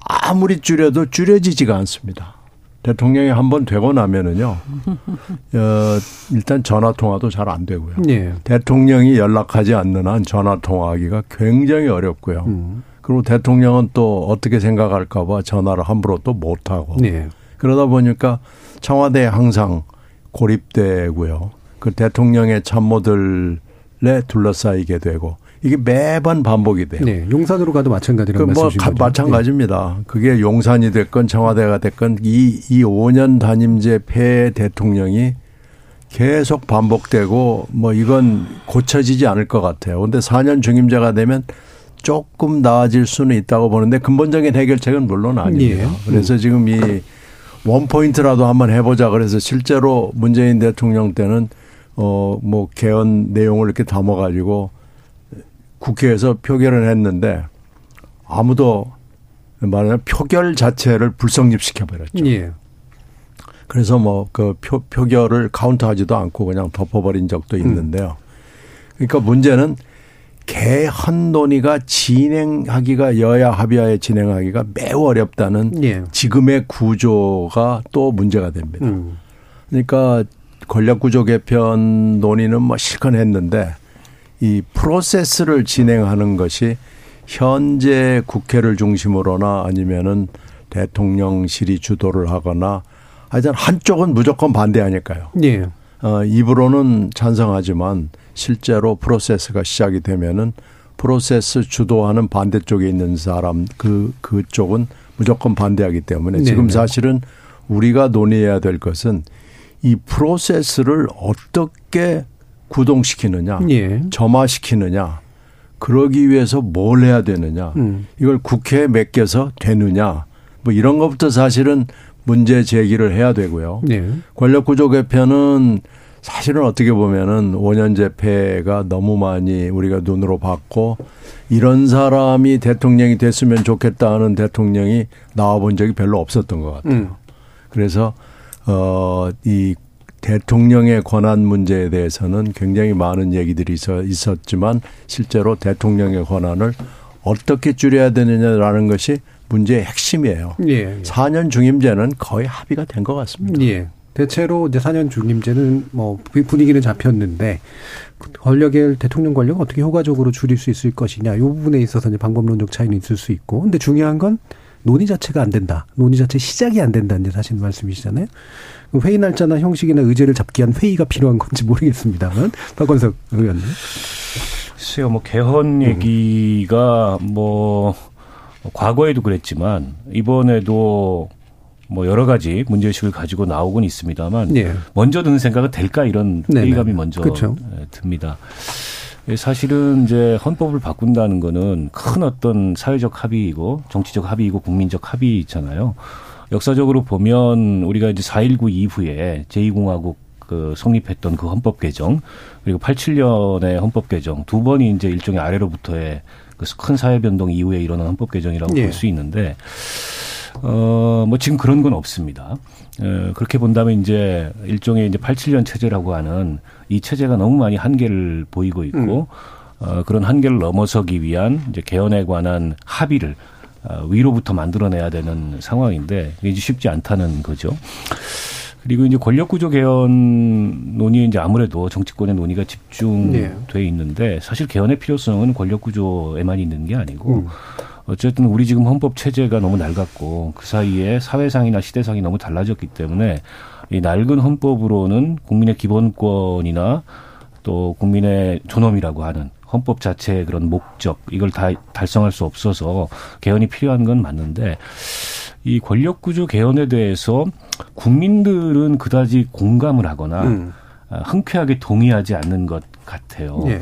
아무리 줄여도 줄여지지가 않습니다. 대통령이 한 번 되고 나면은요, 어, 일단 전화 통화도 잘 안 되고요. 네. 대통령이 연락하지 않는 한 전화 통화하기가 굉장히 어렵고요. 음. 그리고 대통령은 또 어떻게 생각할까봐 전화를 함부로 또 못하고. 네. 그러다 보니까 청와대에 항상 고립되고요. 그 대통령의 참모들에 둘러싸이게 되고 이게 매번 반복이 돼요. 네, 용산으로 가도 마찬가지라는 그뭐 마찬가지입니다. 네. 그게 용산이 됐건 청와대가 됐건 이, 이 5년 단임제 폐 대통령이 계속 반복되고 뭐 이건 고쳐지지 않을 것 같아요. 근데 4년 중임제가 되면 조금 나아질 수는 있다고 보는데 근본적인 해결책은 물론 아니에요. 예. 그래서 지금 이 원포인트라도 한번 해보자 그래서 실제로 문재인 대통령 때는 어 뭐 개헌 내용을 이렇게 담아가지고 국회에서 표결을 했는데 아무도 말하면 표결 자체를 불성립시켜 버렸죠. 예. 그래서 뭐 그 표결을 카운트하지도 않고 그냥 덮어버린 적도 있는데요. 그러니까 문제는 개헌 논의가 진행하기가 여야 합의하에 진행하기가 매우 어렵다는 예. 지금의 구조가 또 문제가 됩니다. 음. 그러니까 권력 구조 개편 논의는 뭐 실컷 했는데 이 프로세스를 진행하는 것이 현재 국회를 중심으로나 아니면은 대통령실이 주도를 하거나 하여튼 한쪽은 무조건 반대하니까요. 예. 어, 입으로는 찬성하지만 실제로 프로세스가 시작이 되면은 프로세스 주도하는 반대쪽에 있는 사람 그 그쪽은 무조건 반대하기 때문에 네네. 지금 사실은 우리가 논의해야 될 것은 이 프로세스를 어떻게 구동시키느냐, 예. 점화시키느냐, 그러기 위해서 뭘 해야 되느냐, 음. 이걸 국회에 맡겨서 되느냐, 뭐 이런 것부터 사실은 문제 제기를 해야 되고요. 예. 권력 구조 개편은 사실은 어떻게 보면은 5년 재패가 너무 많이 우리가 눈으로 봤고 이런 사람이 대통령이 됐으면 좋겠다 하는 대통령이 나와 본 적이 별로 없었던 것 같아요. 음. 그래서 어이 대통령의 권한 문제에 대해서는 굉장히 많은 얘기들이 있었지만 실제로 대통령의 권한을 어떻게 줄여야 되느냐라는 것이 문제의 핵심이에요. 예, 예. 4년 중임제는 거의 합의가 된 것 같습니다. 예. 대체로 이제 4년 중임제는 뭐 분위기는 잡혔는데 권력의 대통령 권력을 어떻게 효과적으로 줄일 수 있을 것이냐 이 부분에 있어서 이제 방법론적 차이는 있을 수 있고 근데 중요한 건 논의 자체가 안 된다. 논의 자체 시작이 안 된다. 이제 사실 말씀이시잖아요. 회의 날짜나 형식이나 의제를 잡기 위한 회의가 필요한 건지 모르겠습니다만 박건석 의원님. 글쎄요, 뭐 개헌 얘기가 뭐 과거에도 그랬지만 이번에도 뭐 여러 가지 문제의식을 가지고 나오곤 있습니다만 네. 먼저 드는 생각은 될까 이런 회의감이 먼저 그렇죠. 듭니다. 예, 사실은 이제 헌법을 바꾼다는 거는 큰 어떤 사회적 합의이고 정치적 합의이고 국민적 합의 있잖아요. 역사적으로 보면 우리가 이제 4.19 이후에 제2공화국 그 성립했던 그 헌법 개정 그리고 87년의 헌법 개정 두 번이 이제 일종의 아래로부터의 그 큰 사회 변동 이후에 일어난 헌법 개정이라고 예. 볼수 있는데 어, 뭐 지금 그런 건 없습니다. 어, 그렇게 본다면 이제 일종의 이제 87년 체제라고 하는 이 체제가 너무 많이 한계를 보이고 있고 음. 어, 그런 한계를 넘어서기 위한 이제 개헌에 관한 합의를 어, 위로부터 만들어내야 되는 상황인데 이제 쉽지 않다는 거죠. 그리고 이제 권력구조 개헌 논의에 이제 아무래도 정치권의 논의가 집중돼 네. 있는데 사실 개헌의 필요성은 권력구조에만 있는 게 아니고 음. 어쨌든 우리 지금 헌법 체제가 너무 낡았고 그 사이에 사회상이나 시대상이 너무 달라졌기 때문에 이 낡은 헌법으로는 국민의 기본권이나 또 국민의 존엄이라고 하는 헌법 자체의 그런 목적 이걸 다 달성할 수 없어서 개헌이 필요한 건 맞는데 이 권력 구조 개헌에 대해서 국민들은 그다지 공감을 하거나 음. 아, 흔쾌하게 동의하지 않는 것 같아요. 예.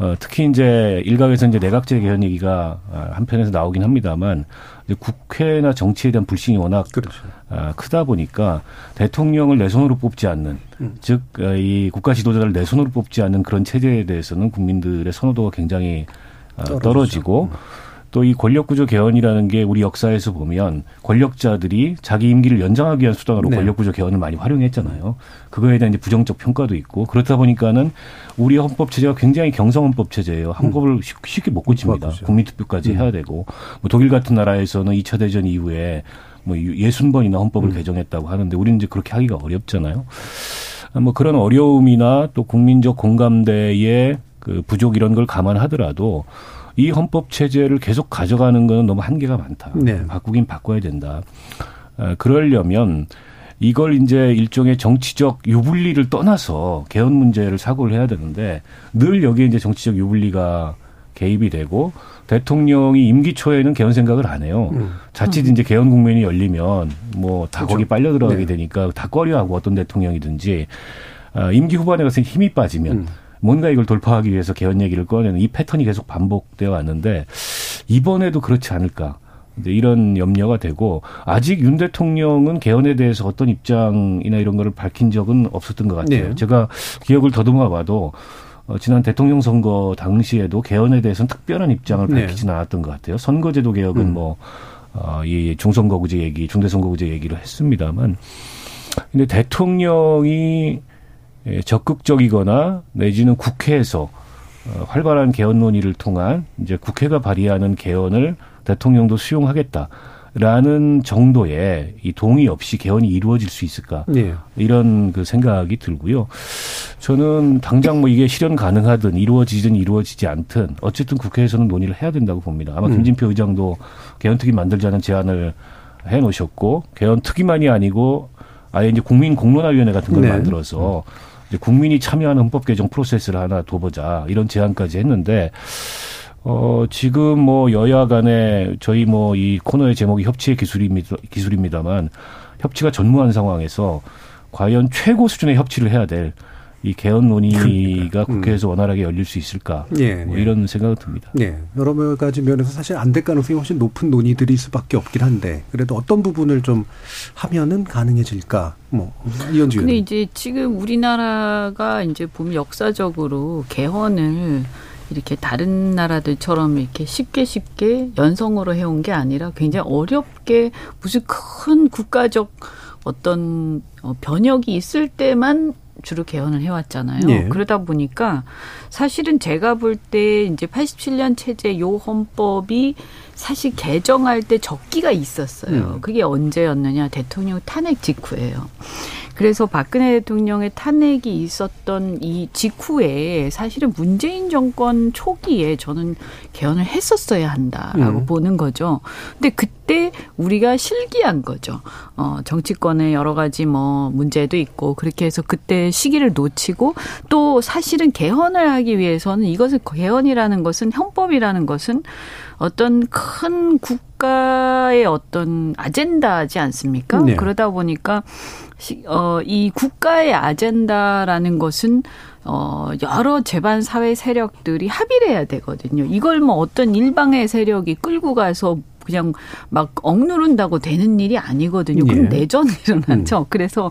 어, 특히 이제 일각에서 이제 내각제 개헌 얘기가 아, 한편에서 나오긴 합니다만 이제 국회나 정치에 대한 불신이 워낙 그렇죠. 아, 크다 보니까 대통령을 내 손으로 뽑지 않는 음. 즉이 어, 국가 지도자를 내 손으로 뽑지 않는 그런 체제에 대해서는 국민들의 선호도가 굉장히 어, 떨어지고 음. 또 이 권력 구조 개헌이라는 게 우리 역사에서 보면 권력자들이 자기 임기를 연장하기 위한 수단으로 네. 권력 구조 개헌을 많이 활용했잖아요. 그거에 대한 이제 부정적 평가도 있고 그렇다 보니까는 우리 헌법 체제가 굉장히 경성 헌법 체제예요. 한국을 음. 쉽게 못 고칩니다. 국민투표까지 음. 해야 되고 뭐 독일 같은 나라에서는 2차 대전 이후에 뭐 예순 번이나 헌법을 음. 개정했다고 하는데 우리는 이제 그렇게 하기가 어렵잖아요. 뭐 그런 어려움이나 또 국민적 공감대의 그 부족 이런 걸 감안하더라도 이 헌법 체제를 계속 가져가는 것은 너무 한계가 많다. 네. 바꾸긴 바꿔야 된다. 어, 그러려면 이걸 이제 일종의 정치적 유불리를 떠나서 개헌 문제를 사고를 해야 되는데 늘 여기에 이제 정치적 유불리가 개입이 되고 대통령이 임기 초에는 개헌 생각을 안 해요. 음. 자칫 이제 개헌 국면이 열리면 뭐다 그렇죠. 거기 빨려 들어가게 네. 되니까 다 꺼려하고 어떤 대통령이든지 아, 임기 후반에 가서 힘이 빠지면 음. 뭔가 이걸 돌파하기 위해서 개헌 얘기를 꺼내는 이 패턴이 계속 반복되어 왔는데 이번에도 그렇지 않을까. 이제 이런 염려가 되고 아직 윤 대통령은 개헌에 대해서 어떤 입장이나 이런 거를 밝힌 적은 없었던 것 같아요. 네. 제가 기억을 더듬어 봐도 어, 지난 대통령 선거 당시에도 개헌에 대해서는 특별한 입장을 네. 밝히지는 네. 않았던 것 같아요. 선거제도 개혁은 음. 뭐, 어, 이 중선거구제 얘기, 중대선거구제 얘기를 했습니다만 근데 대통령이 예, 적극적이거나 내지는 국회에서 어, 활발한 개헌 논의를 통한 이제 국회가 발의하는 개헌을 대통령도 수용하겠다. 라는 정도의 이 동의 없이 개헌이 이루어질 수 있을까 네. 이런 그 생각이 들고요. 저는 당장 뭐 이게 실현 가능하든 이루어지든 이루어지지 않든 어쨌든 국회에서는 논의를 해야 된다고 봅니다. 아마 음. 김진표 의장도 개헌특위 만들자는 제안을 해 놓으셨고 개헌특위만이 아니고 아예 이제 국민 공론화위원회 같은 걸 네. 만들어서 음. 이제 국민이 참여하는 헌법 개정 프로세스를 하나 둬보자 이런 제안까지 했는데 어 지금 뭐 여야 간에 저희 뭐 이 코너의 제목이 협치의 기술입니다 기술입니다만 협치가 전무한 상황에서 과연 최고 수준의 협치를 해야 될 이 개헌 논의가 음. 국회에서 원활하게 열릴 수 있을까 예, 뭐 예. 이런 생각이 듭니다. 네, 여러 가지 면에서 사실 안 될 가능성이 훨씬 높은 논의들일 수밖에 없긴 한데 그래도 어떤 부분을 좀 하면은 가능해질까? 뭐 이현주. 근데 이제 지금 우리나라가 이제 보면 역사적으로 개헌을 이렇게 다른 나라들처럼 이렇게 쉽게 쉽게 연성으로 해온 게 아니라 굉장히 어렵게 무슨 큰 국가적 어떤 어, 변혁이 있을 때만 주로 개헌을 해왔잖아요. 네. 그러다 보니까 사실은 제가 볼 때 이제 87년 체제 요 헌법이 사실 개정할 때 적기가 있었어요. 음. 그게 언제였느냐 대통령 탄핵 직후예요. 그래서 박근혜 대통령의 탄핵이 있었던 이 직후에 사실은 문재인 정권 초기에 저는 개헌을 했었어야 한다라고 음. 보는 거죠. 근데 그때 우리가 실기한 거죠. 어, 정치권에 여러 가지 뭐 문제도 있고 그렇게 해서 그때 시기를 놓치고 또 사실은 개헌을 하기 위해서는 이것을 개헌이라는 것은 헌법이라는 것은 어떤 큰 국가의 어떤 아젠다지 않습니까? 네. 그러다 보니까 어, 이 국가의 아젠다라는 것은 어, 여러 재반 사회 세력들이 합의를 해야 되거든요. 이걸 뭐 어떤 일방의 세력이 끌고 가서 그냥 막 억누른다고 되는 일이 아니거든요. 그럼 예. 내전이 일어나죠. 음. 그래서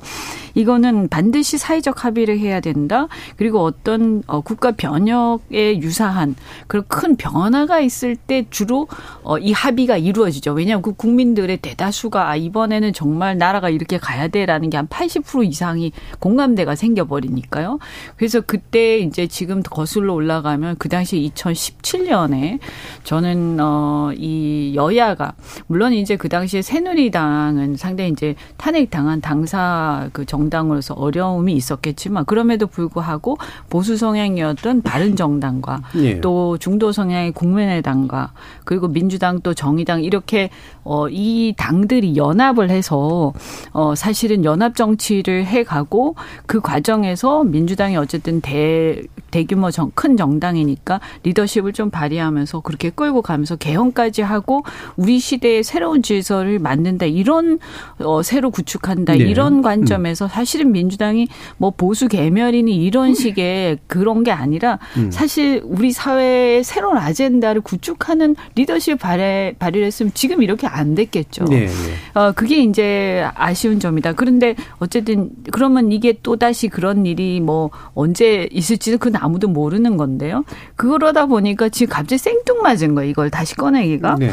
이거는 반드시 사회적 합의를 해야 된다. 그리고 어떤 어, 국가 변혁에 유사한 그런 큰 변화가 있을 때 주로 어, 이 합의가 이루어지죠. 왜냐하면 그 국민들의 대다수가 아, 이번에는 정말 나라가 이렇게 가야 돼라는 게 한 80% 이상이 공감대가 생겨버리니까요. 그래서 그때 이제 지금 거슬러 올라가면 그 당시 2017년에 저는 어, 이 여야 여야가 물론 이제 그 당시에 새누리당은 상당히 이제 탄핵 당한 당사 그 정당으로서 어려움이 있었겠지만 그럼에도 불구하고 보수 성향이었던 바른 정당과 예. 또 중도 성향의 국민의당과 그리고 민주당 또 정의당 이렇게 어이 당들이 연합을 해서 어 사실은 연합 정치를 해 가고 그 과정에서 민주당이 어쨌든 대 대규모 정, 큰 정당이니까 리더십을 좀 발휘하면서 그렇게 끌고 가면서 개헌까지 하고 우리 시대의 새로운 질서를 만든다 이런 어 새로 구축한다 네. 이런 관점에서 사실은 민주당이 뭐 보수 개멸이니 이런 식의 그런 게 아니라 음. 사실 우리 사회의 새로운 아젠다를 구축하는 리더십 발휘 발휘를 했으면 지금 이렇게 안 됐겠죠. 네, 네. 어 그게 이제 아쉬운 점이다. 그런데 어쨌든 그러면 이게 또 다시 그런 일이 뭐 언제 있을지는 그건 아무도 모르는 건데요. 그러다 보니까 지금 갑자기 생뚱맞은 거예요. 이걸 다시 꺼내기가. 네.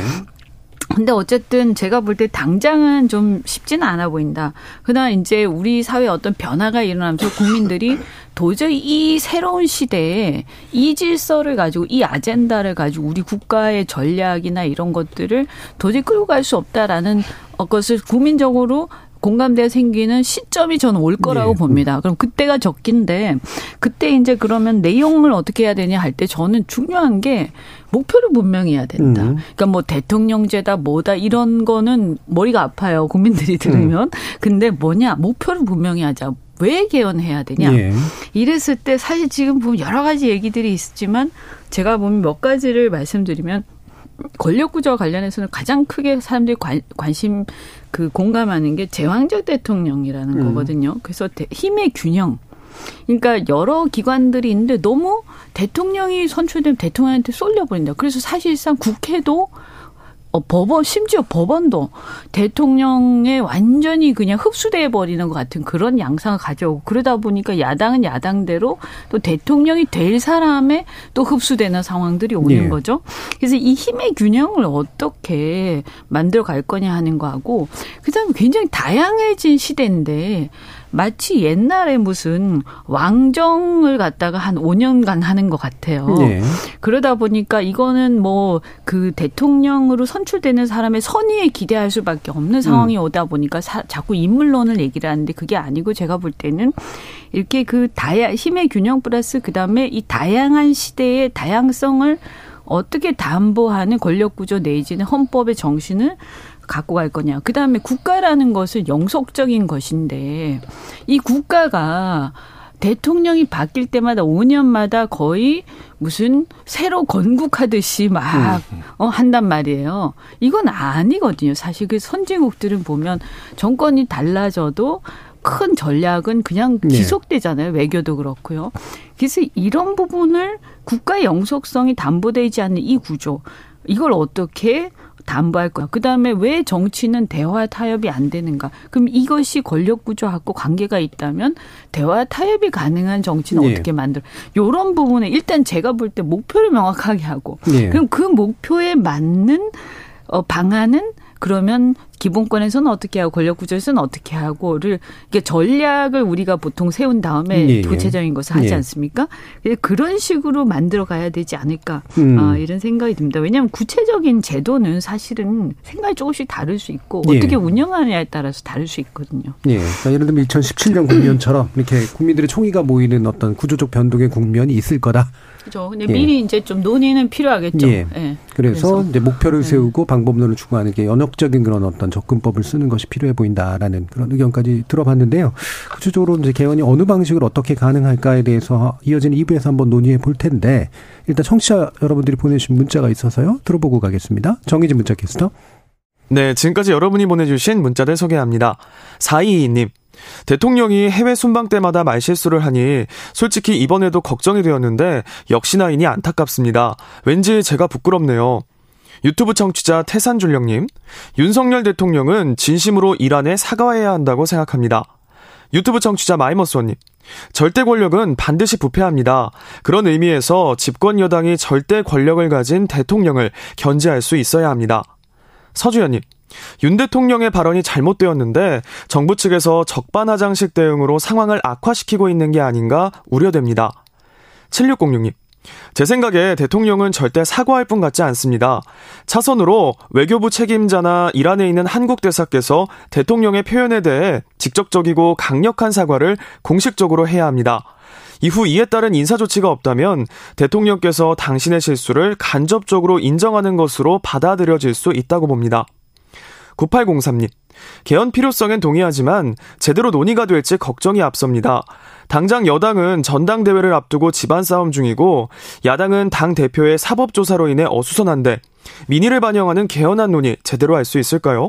근데 어쨌든 제가 볼 때 당장은 좀 쉽지는 않아 보인다. 그러나 이제 우리 사회에 어떤 변화가 일어나면서 국민들이 도저히 이 새로운 시대에 이 질서를 가지고 이 아젠다를 가지고 우리 국가의 전략이나 이런 것들을 도저히 끌고 갈 수 없다라는 것을 국민적으로 공감대가 생기는 시점이 저는 올 거라고 네. 봅니다. 그럼 그때가 적긴데 그때 이제 그러면 내용을 어떻게 해야 되냐 할 때 저는 중요한 게 목표를 분명히 해야 된다. 음. 그러니까 뭐 대통령제다 뭐다 이런 거는 머리가 아파요. 국민들이 음. 들으면. 음. 근데 뭐냐 목표를 분명히 하자. 왜 개헌해야 되냐. 예. 이랬을 때 사실 지금 보면 여러 가지 얘기들이 있지만 제가 보면 몇 가지를 말씀드리면 권력 구조와 관련해서는 가장 크게 사람들이 관, 관심 그 공감하는 게 제왕적 대통령이라는 음. 거거든요. 그래서 힘의 균형. 그러니까 여러 기관들이 있는데 너무 대통령이 선출되면 대통령한테 쏠려버린다. 그래서 사실상 국회도 어, 법원 심지어 법원도 대통령에 완전히 그냥 흡수돼 버리는 것 같은 그런 양상을 가져오고 그러다 보니까 야당은 야당대로 또 대통령이 될 사람에 또 흡수되는 상황들이 오는 네. 거죠. 그래서 이 힘의 균형을 어떻게 만들어 갈 거냐 하는 거하고 그다음에 굉장히 다양해진 시대인데 마치 옛날에 무슨 왕정을 갖다가 한 5년간 하는 것 같아요. 네. 그러다 보니까 이거는 뭐 그 대통령으로 선출되는 사람의 선의에 기대할 수밖에 없는 상황이 음. 오다 보니까 사, 자꾸 인물론을 얘기를 하는데 그게 아니고 제가 볼 때는 이렇게 그 다야 힘의 균형 플러스 그다음에 이 다양한 시대의 다양성을 어떻게 담보하는 권력 구조 내지는 헌법의 정신을 갖고 갈 거냐. 그 다음에 국가라는 것은 영속적인 것인데 이 국가가 대통령이 바뀔 때마다 5년마다 거의 무슨 새로 건국하듯이 막 음. 어, 한단 말이에요. 이건 아니거든요. 사실 그 선진국들은 보면 정권이 달라져도 큰 전략은 그냥 네. 지속되잖아요. 네. 외교도 그렇고요. 그래서 이런 부분을 국가의 영속성이 담보되지 않는 이 구조 이걸 어떻게 담보할 거야. 그 다음에 왜 정치는 대화 타협이 안 되는가? 그럼 이것이 권력 구조하고 관계가 있다면 대화 타협이 가능한 정치는 예. 어떻게 만들? 요런 부분에 일단 제가 볼 때 목표를 명확하게 하고 예. 그럼 그 목표에 맞는 어 방안은 그러면 기본권에서는 어떻게 하고 권력 구조에서는 어떻게 하고를 이게 전략을 우리가 보통 세운 다음에 예, 예. 구체적인 것을 하지 예. 않습니까? 그런 식으로 만들어 가야 되지 않을까 음. 아, 이런 생각이 듭니다. 왜냐하면 구체적인 제도는 사실은 생각이 조금씩 다를 수 있고 예. 어떻게 운영하느냐에 따라서 다를 수 있거든요. 예. 그러니까 예를 들면 2017년 국면처럼 이렇게 국민들의 총의가 모이는 어떤 구조적 변동의 국면이 있을 거다. 그죠. 근데 예. 미리 이제 좀 논의는 필요하겠죠. 예. 예. 그래서, 그래서, 이제 목표를 예. 세우고 방법론을 추구하는 게 연역적인 그런 어떤 접근법을 쓰는 것이 필요해 보인다라는 그런 의견까지 들어봤는데요. 구체적으로 이제 개헌이 어느 방식으로 어떻게 가능할까에 대해서 이어지는 2부에서 한번 논의해 볼 텐데 일단 청취자 여러분들이 보내주신 문자가 있어서요. 들어보고 가겠습니다. 정희진 문자 캐스터. 네, 지금까지 여러분이 보내주신 문자를 소개합니다. 422님. 대통령이 해외 순방 때마다 말실수를 하니 솔직히 이번에도 걱정이 되었는데 역시나이니 안타깝습니다. 왠지 제가 부끄럽네요. 유튜브 청취자 태산줄령님, 윤석열 대통령은 진심으로 이란에 사과해야 한다고 생각합니다. 유튜브 청취자 마이머스원님, 절대 권력은 반드시 부패합니다. 그런 의미에서 집권 여당이 절대 권력을 가진 대통령을 견제할 수 있어야 합니다. 서주연님, 윤 대통령의 발언이 잘못되었는데 정부 측에서 적반하장식 대응으로 상황을 악화시키고 있는 게 아닌가 우려됩니다. 7606님. 제 생각에 대통령은 절대 사과할 분 같지 않습니다. 차선으로 외교부 책임자나 이란에 있는 한국 대사께서 대통령의 표현에 대해 직접적이고 강력한 사과를 공식적으로 해야 합니다. 이후 이에 따른 인사 조치가 없다면 대통령께서 당신의 실수를 간접적으로 인정하는 것으로 받아들여질 수 있다고 봅니다. 9803님. 개헌 필요성엔 동의하지만 제대로 논의가 될지 걱정이 앞섭니다. 당장 여당은 전당대회를 앞두고 집안 싸움 중이고 야당은 당 대표의 사법조사로 인해 어수선한데 민의를 반영하는 개헌안 논의 제대로 할 수 있을까요?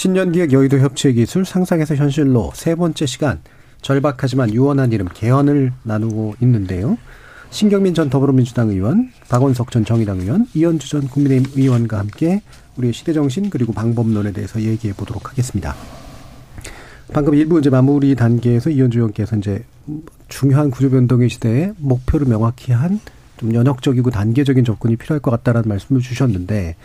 신년기획 여의도 협치기술 상상에서 현실로 세 번째 시간 절박하지만 유원한 이름 개헌을 나누고 있는데요. 신경민 전 더불어민주당 의원, 박원석 전 정의당 의원, 이현주 전 국민의힘 의원과 함께 우리의 시대정신 그리고 방법론에 대해서 얘기해 보도록 하겠습니다. 방금 일부 이제 마무리 단계에서 이현주 의원께서 이제 중요한 구조 변동의 시대에 목표를 명확히 한 좀 연역적이고 단계적인 접근이 필요할 것 같다라는 말씀을 주셨는데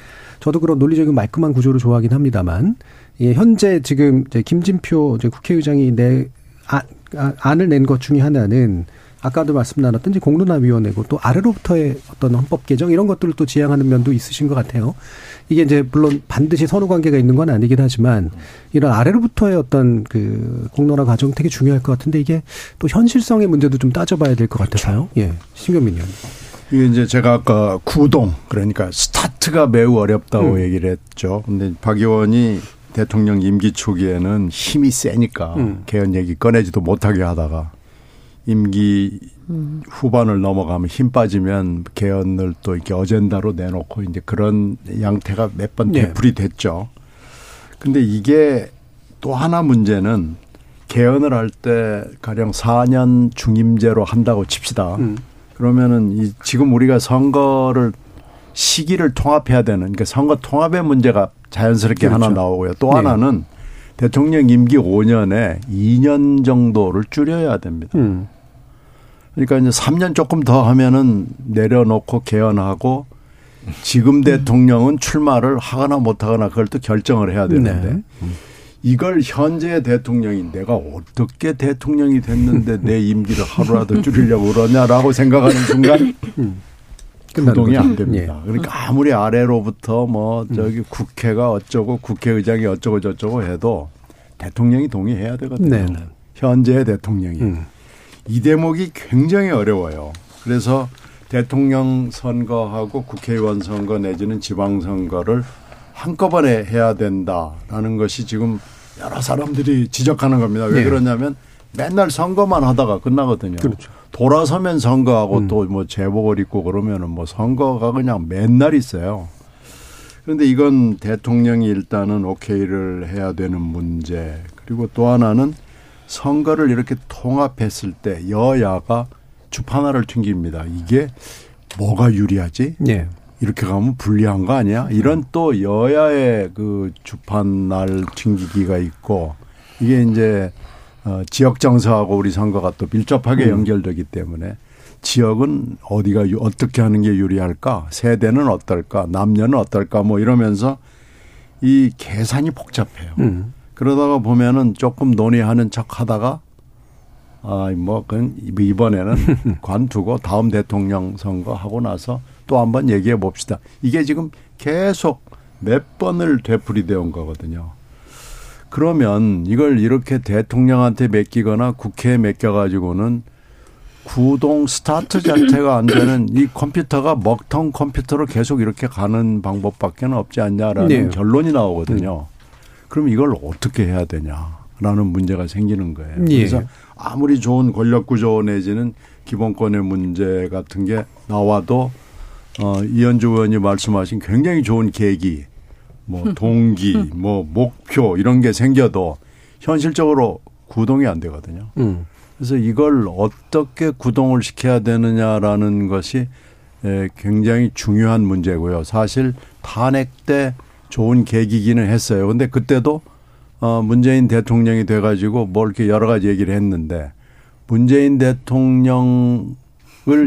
저도 그런 논리적인 말끔한 구조를 좋아하긴 합니다만 예, 현재 지금 이제 김진표 이제 국회의장이 내 아, 아, 안을 낸 것 중에 하나는 아까도 말씀 나눴던 이제 공론화위원회고 또 아래로부터의 어떤 헌법 개정 이런 것들을 또 지향하는 면도 있으신 것 같아요. 이게 이제 물론 반드시 선후 관계가 있는 건 아니긴 하지만 이런 아래로부터의 어떤 그 공론화 과정 되게 중요할 것 같은데 이게 또 현실성의 문제도 좀 따져봐야 될 것 같아서요. 예, 신경민 의원. 이게 이제 제가 아까 구동 그러니까 스타트가 매우 어렵다고 음. 얘기를 했죠. 근데 박 의원이 대통령 임기 초기에는 힘이 세니까 음. 개헌 얘기 꺼내지도 못하게 하다가 임기 음. 후반을 넘어가면 힘 빠지면 개헌을 또 이렇게 어젠다로 내놓고 이제 그런 양태가 몇번 네. 되풀이 됐죠. 근데 이게 또 하나 문제는 개헌을 할 때 가령 4년 중임제로 한다고 칩시다. 음. 그러면은 이 지금 우리가 선거를 시기를 통합해야 되는 그러니까 선거 통합의 문제가 자연스럽게 그렇죠. 하나 나오고요. 또 네. 하나는 대통령 임기 5년에 2년 정도를 줄여야 됩니다. 음. 그러니까 이제 3년 조금 더 하면은 내려놓고 개헌하고 지금 대통령은 출마를 하거나 못하거나 그걸 또 결정을 해야 되는데 네. 이걸 현재 대통령이 내가 어떻게 대통령이 됐는데 내 임기를 하루라도 줄이려고 그러냐라고 생각하는 순간 음. 구동이 안 됩니다. 예. 그러니까 아무리 아래로부터 뭐 음. 저기 국회가 어쩌고 국회의장이 어쩌고 저쩌고 해도 대통령이 동의해야 되거든요. 네. 네. 현재의 대통령이. 음. 이 대목이 굉장히 어려워요. 그래서 대통령 선거하고 국회의원 선거 내지는 지방선거를 한꺼번에 해야 된다라는 것이 지금 여러 사람들이 지적하는 겁니다. 왜 네. 그러냐면 맨날 선거만 하다가 끝나거든요. 그렇죠. 돌아서면 선거하고 음. 또뭐 제복을 입고 그러면은 뭐 선거가 그냥 맨날 있어요. 그런데 이건 대통령이 일단은 오케이를 해야 되는 문제. 그리고 또 하나는 선거를 이렇게 통합했을 때 여야가 주판화를 튕깁니다. 이게 뭐가 유리하지? 네. 이렇게 가면 불리한 거 아니야? 이런 또 여야의 그 주판 날 튕기기가 있고 이게 이제 어, 지역 정서하고 우리 선거가 또 밀접하게 음. 연결되기 때문에 지역은 어디가 어떻게 하는 게 유리할까? 세대는 어떨까? 남녀는 어떨까? 뭐 이러면서 이 계산이 복잡해요. 음. 그러다가 보면은 조금 논의하는 척 하다가 아, 뭐, 그건 이번에는 관두고 다음 대통령 선거 하고 나서 또 한번 얘기해 봅시다. 이게 지금 계속 몇 번을 되풀이되어 온 거거든요. 그러면 이걸 이렇게 대통령한테 맡기거나 국회에 맡겨가지고는 구동 스타트 자체가 안 되는 이 컴퓨터가 먹통 컴퓨터로 계속 이렇게 가는 방법밖에 없지 않냐라는 네. 결론이 나오거든요. 그럼 이걸 어떻게 해야 되냐라는 문제가 생기는 거예요. 예. 그래서 아무리 좋은 권력 구조 내지는 기본권의 문제 같은 게 나와도 어 이현주 의원이 말씀하신 굉장히 좋은 계기 뭐 동기, 뭐 목표 이런 게 생겨도 현실적으로 구동이 안 되거든요. 음. 그래서 이걸 어떻게 구동을 시켜야 되느냐라는 것이 굉장히 중요한 문제고요. 사실 탄핵 때 좋은 계기기는 했어요. 근데 그때도 어 문재인 대통령이 돼 가지고 뭐 이렇게 여러 가지 얘기를 했는데 문재인 대통령을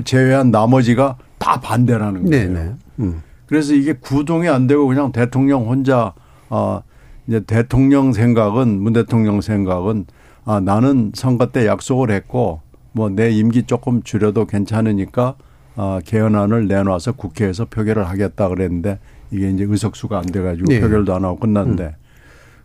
제외한 나머지가 다 반대라는 거예요. 네네. 음. 그래서 이게 구동이 안 되고 그냥 대통령 혼자 아 이제 대통령 생각은 문 대통령 생각은 아 나는 선거 때 약속을 했고 뭐 내 임기 조금 줄여도 괜찮으니까 아 개헌안을 내놔서 국회에서 표결을 하겠다 그랬는데 이게 이제 의석수가 안 돼가지고 네. 표결도 안 하고 끝났는데 음.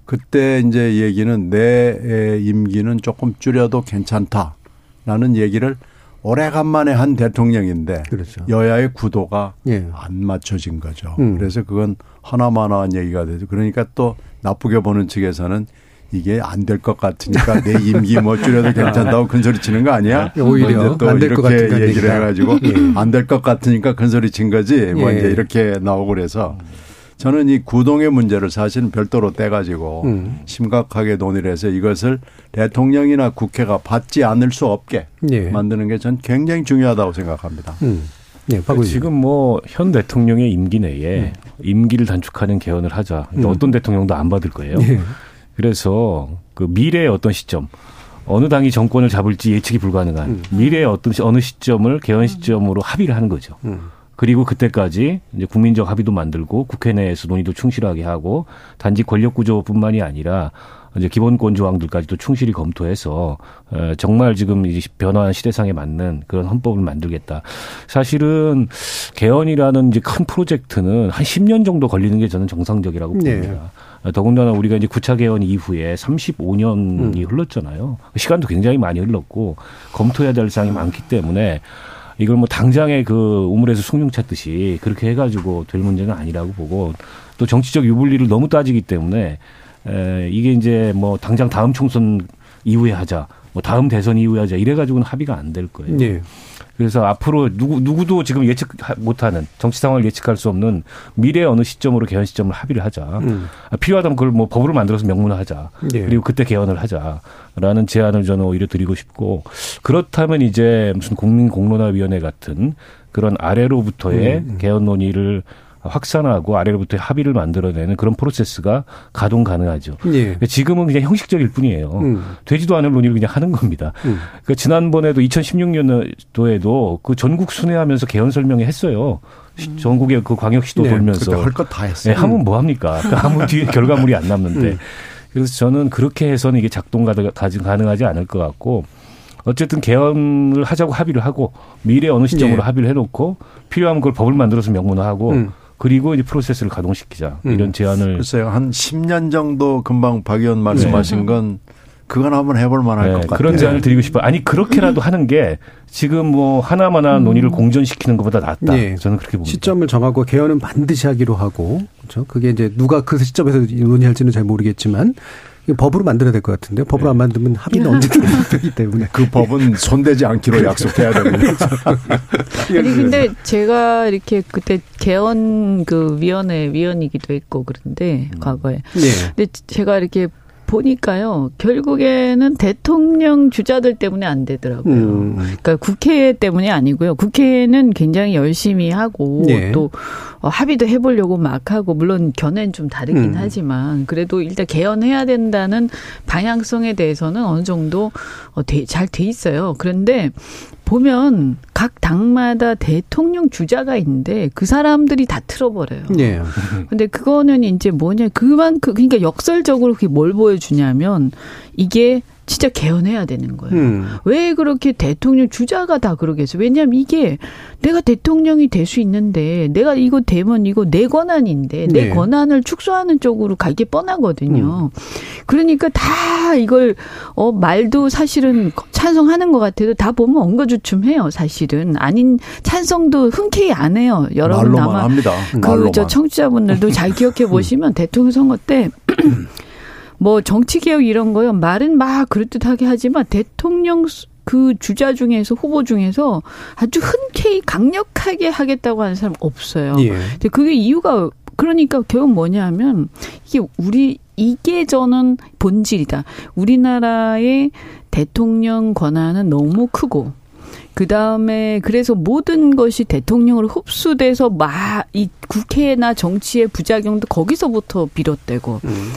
그때 이제 얘기는 내 임기는 조금 줄여도 괜찮다라는 얘기를 오래간만에 한 대통령인데 그렇죠. 여야의 구도가 예. 안 맞춰진 거죠. 음. 그래서 그건 하나만한 얘기가 되죠. 그러니까 또 나쁘게 보는 측에서는 이게 안 될 것 같으니까 내 임기 뭐 줄여도 괜찮다고 큰 소리 치는 거 아니야? 예, 오히려 뭐또 이렇게 얘기를 해가지고 예. 안될 것 같으니까 큰 소리 친 거지. 뭐 예. 이제 이렇게 나오고 그래서 저는 이 구동의 문제를 사실은 별도로 떼가지고 음. 심각하게 논의를 해서 이것을 대통령이나 국회가 받지 않을 수 없게 예. 만드는 게 전 굉장히 중요하다고 생각합니다. 음. 네, 지금 뭐 현 대통령의 임기 내에 음. 임기를 단축하는 개헌을 하자. 음. 어떤 대통령도 안 받을 거예요. 예. 그래서 그 미래의 어떤 시점 어느 당이 정권을 잡을지 예측이 불가능한 음. 미래의 어떤 어느 시점을 개헌 시점으로 합의를 하는 거죠. 음. 그리고 그때까지 이제 국민적 합의도 만들고 국회 내에서 논의도 충실하게 하고 단지 권력 구조뿐만이 아니라 이제 기본권 조항들까지도 충실히 검토해서 어, 정말 지금 이 변화한 시대상에 맞는 그런 헌법을 만들겠다. 사실은 개헌이라는 이제 큰 프로젝트는 한 10년 정도 걸리는 게 저는 정상적이라고 네. 봅니다. 네. 더군다나 우리가 이제 구차 개헌 이후에 35년이 음. 흘렀잖아요. 시간도 굉장히 많이 흘렀고 검토해야 될 사항이 많기 때문에 이걸 뭐 당장에 그 우물에서 숭늉 찾듯이 그렇게 해가지고 될 문제는 아니라고 보고 또 정치적 유불리를 너무 따지기 때문에 에, 이게 이제 뭐 당장 다음 총선 이후에 하자, 뭐 다음 대선 이후에 하자 이래가지고는 합의가 안 될 거예요. 네. 그래서 앞으로 누구 누구도 지금 예측 못하는 정치 상황을 예측할 수 없는 미래 어느 시점으로 개헌 시점을 합의를 하자. 음. 아, 필요하다면 그걸 뭐 법으로 만들어서 명문화하자. 네. 그리고 그때 개헌을 하자라는 제안을 저는 오히려 드리고 싶고 그렇다면 이제 무슨 국민 공론화위원회 같은 그런 아래로부터의 음. 개헌 논의를 확산하고 아래로부터 합의를 만들어내는 그런 프로세스가 가동 가능하죠. 예. 그러니까 지금은 그냥 형식적일 뿐이에요. 음. 되지도 않을 논의를 그냥 하는 겁니다. 음. 그러니까 지난번에도 2016년도에도 그 전국 순회하면서 개헌 설명회 했어요. 음. 전국의 그 광역시도 네, 돌면서 할것 다 했어요. 네, 하면 뭐 합니까? 그러니까 아무 뒤에 결과물이 안 남는데. 음. 그래서 저는 그렇게 해서는 이게 작동 가능하지 않을 것 같고 어쨌든 개헌을 하자고 합의를 하고 미래 어느 시점으로 네. 합의를 해놓고 필요하면 그걸 법을 만들어서 명문화하고 음. 그리고 이제 프로세스를 가동시키자 음. 이런 제안을 글쎄요 한 10년 정도 금방 박 의원 말씀하신 네. 건 그건 한번 해볼 만할 네, 것 같아요. 그런 제안을 드리고 싶어요. 아니 그렇게라도 하는 게 지금 뭐 하나마나 음. 논의를 공전시키는 것보다 낫다. 네. 저는 그렇게 봅니다. 시점을 정하고 개헌은 반드시 하기로 하고 그렇죠. 그게 이제 누가 그 시점에서 논의할지는 잘 모르겠지만 법으로 만들어야 될 것 같은데요. 법으로 네. 안 만들면 합의는 언제든 되기 때문에. 그 법은 손대지 않기로 약속해야 됩니다. 아니, 근데 제가 이렇게 그때 개헌 그 위원회 위원이기도 했고 그런데 음. 과거에. 네. 근데 제가 이렇게 보니까요, 결국에는 대통령 주자들 때문에 안 되더라고요. 음. 그러니까 국회 때문이 아니고요. 국회는 굉장히 열심히 하고 네. 또 어, 합의도 해보려고 막 하고 물론 견해는 좀 다르긴 음. 하지만 그래도 일단 개헌해야 된다는 방향성에 대해서는 어느 정도 어, 잘돼 있어요. 그런데 보면 각 당마다 대통령 주자가 있는데 그 사람들이 다 틀어버려요. 네. 근데 그거는 이제 뭐냐 그만큼 그러니까 역설적으로 그게 뭘 보여주냐면 이게 진짜 개헌해야 되는 거예요. 음. 왜 그렇게 대통령 주자가 다 그러겠어요? 왜냐하면 이게 내가 대통령이 될 수 있는데 내가 이거 되면 이거 내 권한인데 내 네. 권한을 축소하는 쪽으로 가기 뻔하거든요. 음. 그러니까 다 이걸 어 말도 사실은 찬성하는 것 같아도 다 보면 엉거주춤해요. 사실은 아닌 찬성도 흔쾌히 안 해요. 여러분 아마 그저 청취자분들도 잘 기억해 보시면 대통령 선거 때. 뭐 정치 개혁 이런 거요. 말은 막 그럴듯하게 하지만 대통령 그 주자 중에서 후보 중에서 아주 흔쾌히 강력하게 하겠다고 하는 사람 없어요. 예. 근데 그게 이유가 그러니까 결국 뭐냐면 이게 우리 이게 저는 본질이다. 우리나라의 대통령 권한은 너무 크고 그 다음에 그래서 모든 것이 대통령으로 흡수돼서 막 이 국회나 정치의 부작용도 거기서부터 비롯되고 음.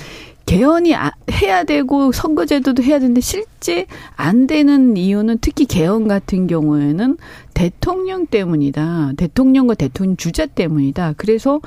개헌이 아, 해야 되고 선거제도도 해야 되는데 실제 안 되는 이유는 특히 개헌 같은 경우에는 대통령 때문이다. 대통령과 대통령 주자 때문이다. 그래서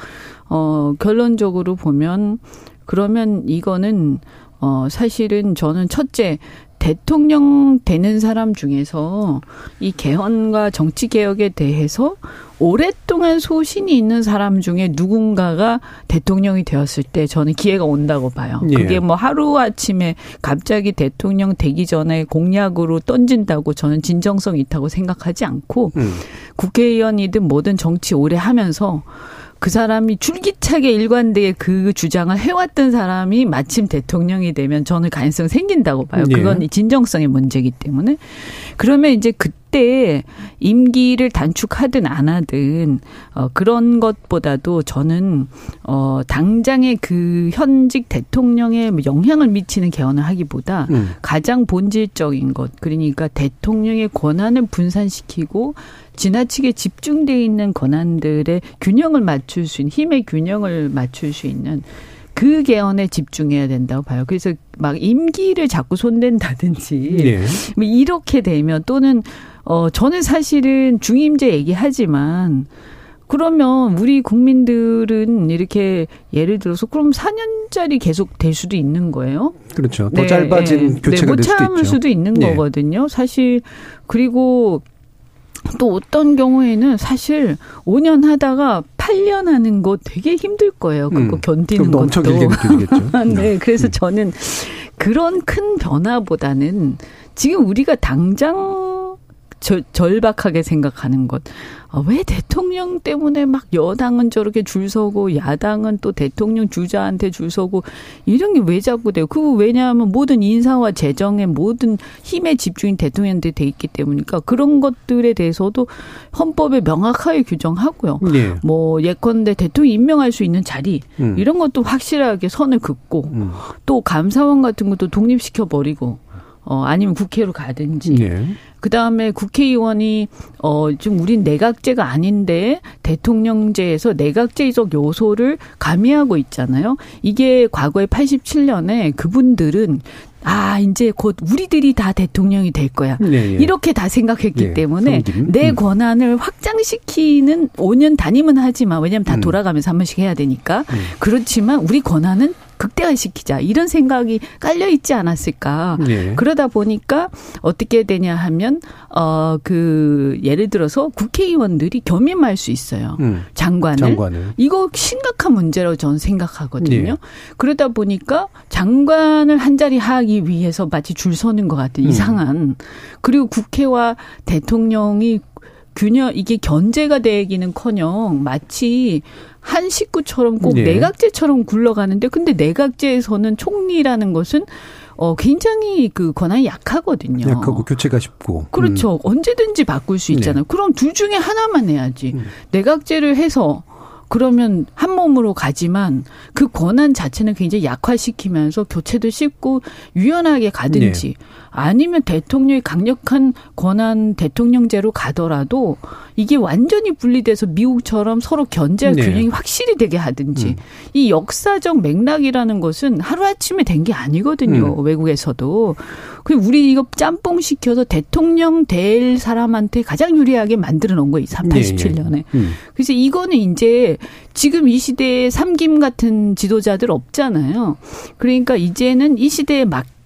어 결론적으로 보면 그러면 이거는 어 사실은 저는 첫째 대통령 되는 사람 중에서 이 개헌과 정치 개혁에 대해서 오랫동안 소신이 있는 사람 중에 누군가가 대통령이 되었을 때 저는 기회가 온다고 봐요. 예. 그게 뭐 하루 아침에 갑자기 대통령 되기 전에 공약으로 던진다고 저는 진정성 있다고 생각하지 않고 음. 국회의원이든 뭐든 정치 오래 하면서 그 사람이 줄기차게 일관되게 그 주장을 해왔던 사람이 마침 대통령이 되면 저는 가능성 생긴다고 봐요. 네. 그건 진정성의 문제이기 때문에. 그러면 이제 그때 임기를 단축하든 안 하든 어 그런 것보다도 저는 어 당장의 그 현직 대통령에 영향을 미치는 개헌을 하기보다 음. 가장 본질적인 것 그러니까 대통령의 권한을 분산시키고 지나치게 집중돼 있는 권한들의 균형을 맞출 수 있는 힘의 균형을 맞출 수 있는 그 개헌에 집중해야 된다고 봐요. 그래서 막 임기를 자꾸 손댄다든지 네. 뭐 이렇게 되면 또는 어 저는 사실은 중임제 얘기하지만 그러면 우리 국민들은 이렇게 예를 들어서 그럼 4년짜리 계속 될 수도 있는 거예요. 그렇죠. 더 네, 짧아진 네. 교체가 네, 될 수도 있죠. 수도 있는 네. 거거든요. 사실 그리고 또 어떤 경우에는 사실 5년 하다가 8년 하는 거 되게 힘들 거예요. 그거 음, 견디는 것도. 엄청 길게 느껴지겠죠. 네, 그래서 음. 저는 그런 큰 변화보다는 지금 우리가 당장 절, 절박하게 생각하는 것. 아, 왜 대통령 때문에 막 여당은 저렇게 줄 서고 야당은 또 대통령 주자한테 줄 서고 이런 게 왜 자꾸 돼요? 그거 왜냐하면 모든 인사와 재정의 모든 힘의 집중이 대통령한테 돼 있기 때문이니까 그런 것들에 대해서도 헌법에 명확하게 규정하고요. 네. 뭐 예컨대 대통령 임명할 수 있는 자리 음. 이런 것도 확실하게 선을 긋고 음. 또 감사원 같은 것도 독립시켜 버리고 어 아니면 국회로 가든지 네. 그다음에 국회의원이 어좀 우린 내각제가 아닌데 대통령제에서 내각제적 요소를 가미하고 있잖아요. 이게 과거에 87년에 그분들은 아, 이제 곧 우리들이 다 대통령이 될 거야. 네, 예. 이렇게 다 생각했기 예, 때문에? 내 음. 권한을 확장시키는 5년 단임은 하지만 왜냐하면 다 음. 돌아가면서 한 번씩 해야 되니까. 음. 그렇지만 우리 권한은 극대화시키자 이런 생각이 깔려 있지 않았을까. 네. 그러다 보니까 어떻게 되냐 하면 어 그 예를 들어서 국회의원들이 겸임할 수 있어요. 음. 장관을. 장관을. 이거 심각한 문제라고 저는 생각하거든요. 네. 그러다 보니까 장관을 한 자리 하기 위해서 마치 줄 서는 것 같은 음. 이상한 그리고 국회와 대통령이 균형 이게 견제가 되기는커녕 마치 한 식구처럼 꼭 네. 내각제처럼 굴러가는데 근데 내각제에서는 총리라는 것은 어 굉장히 그 권한이 약하거든요. 약하고 교체가 쉽고. 그렇죠. 음. 언제든지 바꿀 수 있잖아요. 네. 그럼 둘 중에 하나만 해야지. 음. 내각제를 해서 그러면 한 몸으로 가지만 그 권한 자체는 굉장히 약화시키면서 교체도 쉽고 유연하게 가든지 네. 아니면 대통령이 강력한 권한 대통령제로 가더라도 이게 완전히 분리돼서 미국처럼 서로 견제와 네. 균형이 확실히 되게 하든지 음. 이 역사적 맥락이라는 것은 하루아침에 된 게 아니거든요. 음. 외국에서도. 그 우리 이거 짬뽕 시켜서 대통령 될 사람한테 가장 유리하게 만들어 놓은 거예요. 87년에. 네. 음. 그래서 이거는 이제 지금 이 시대에 삼김 같은 지도자들 없잖아요. 그러니까 이제는 이 시대에 맞게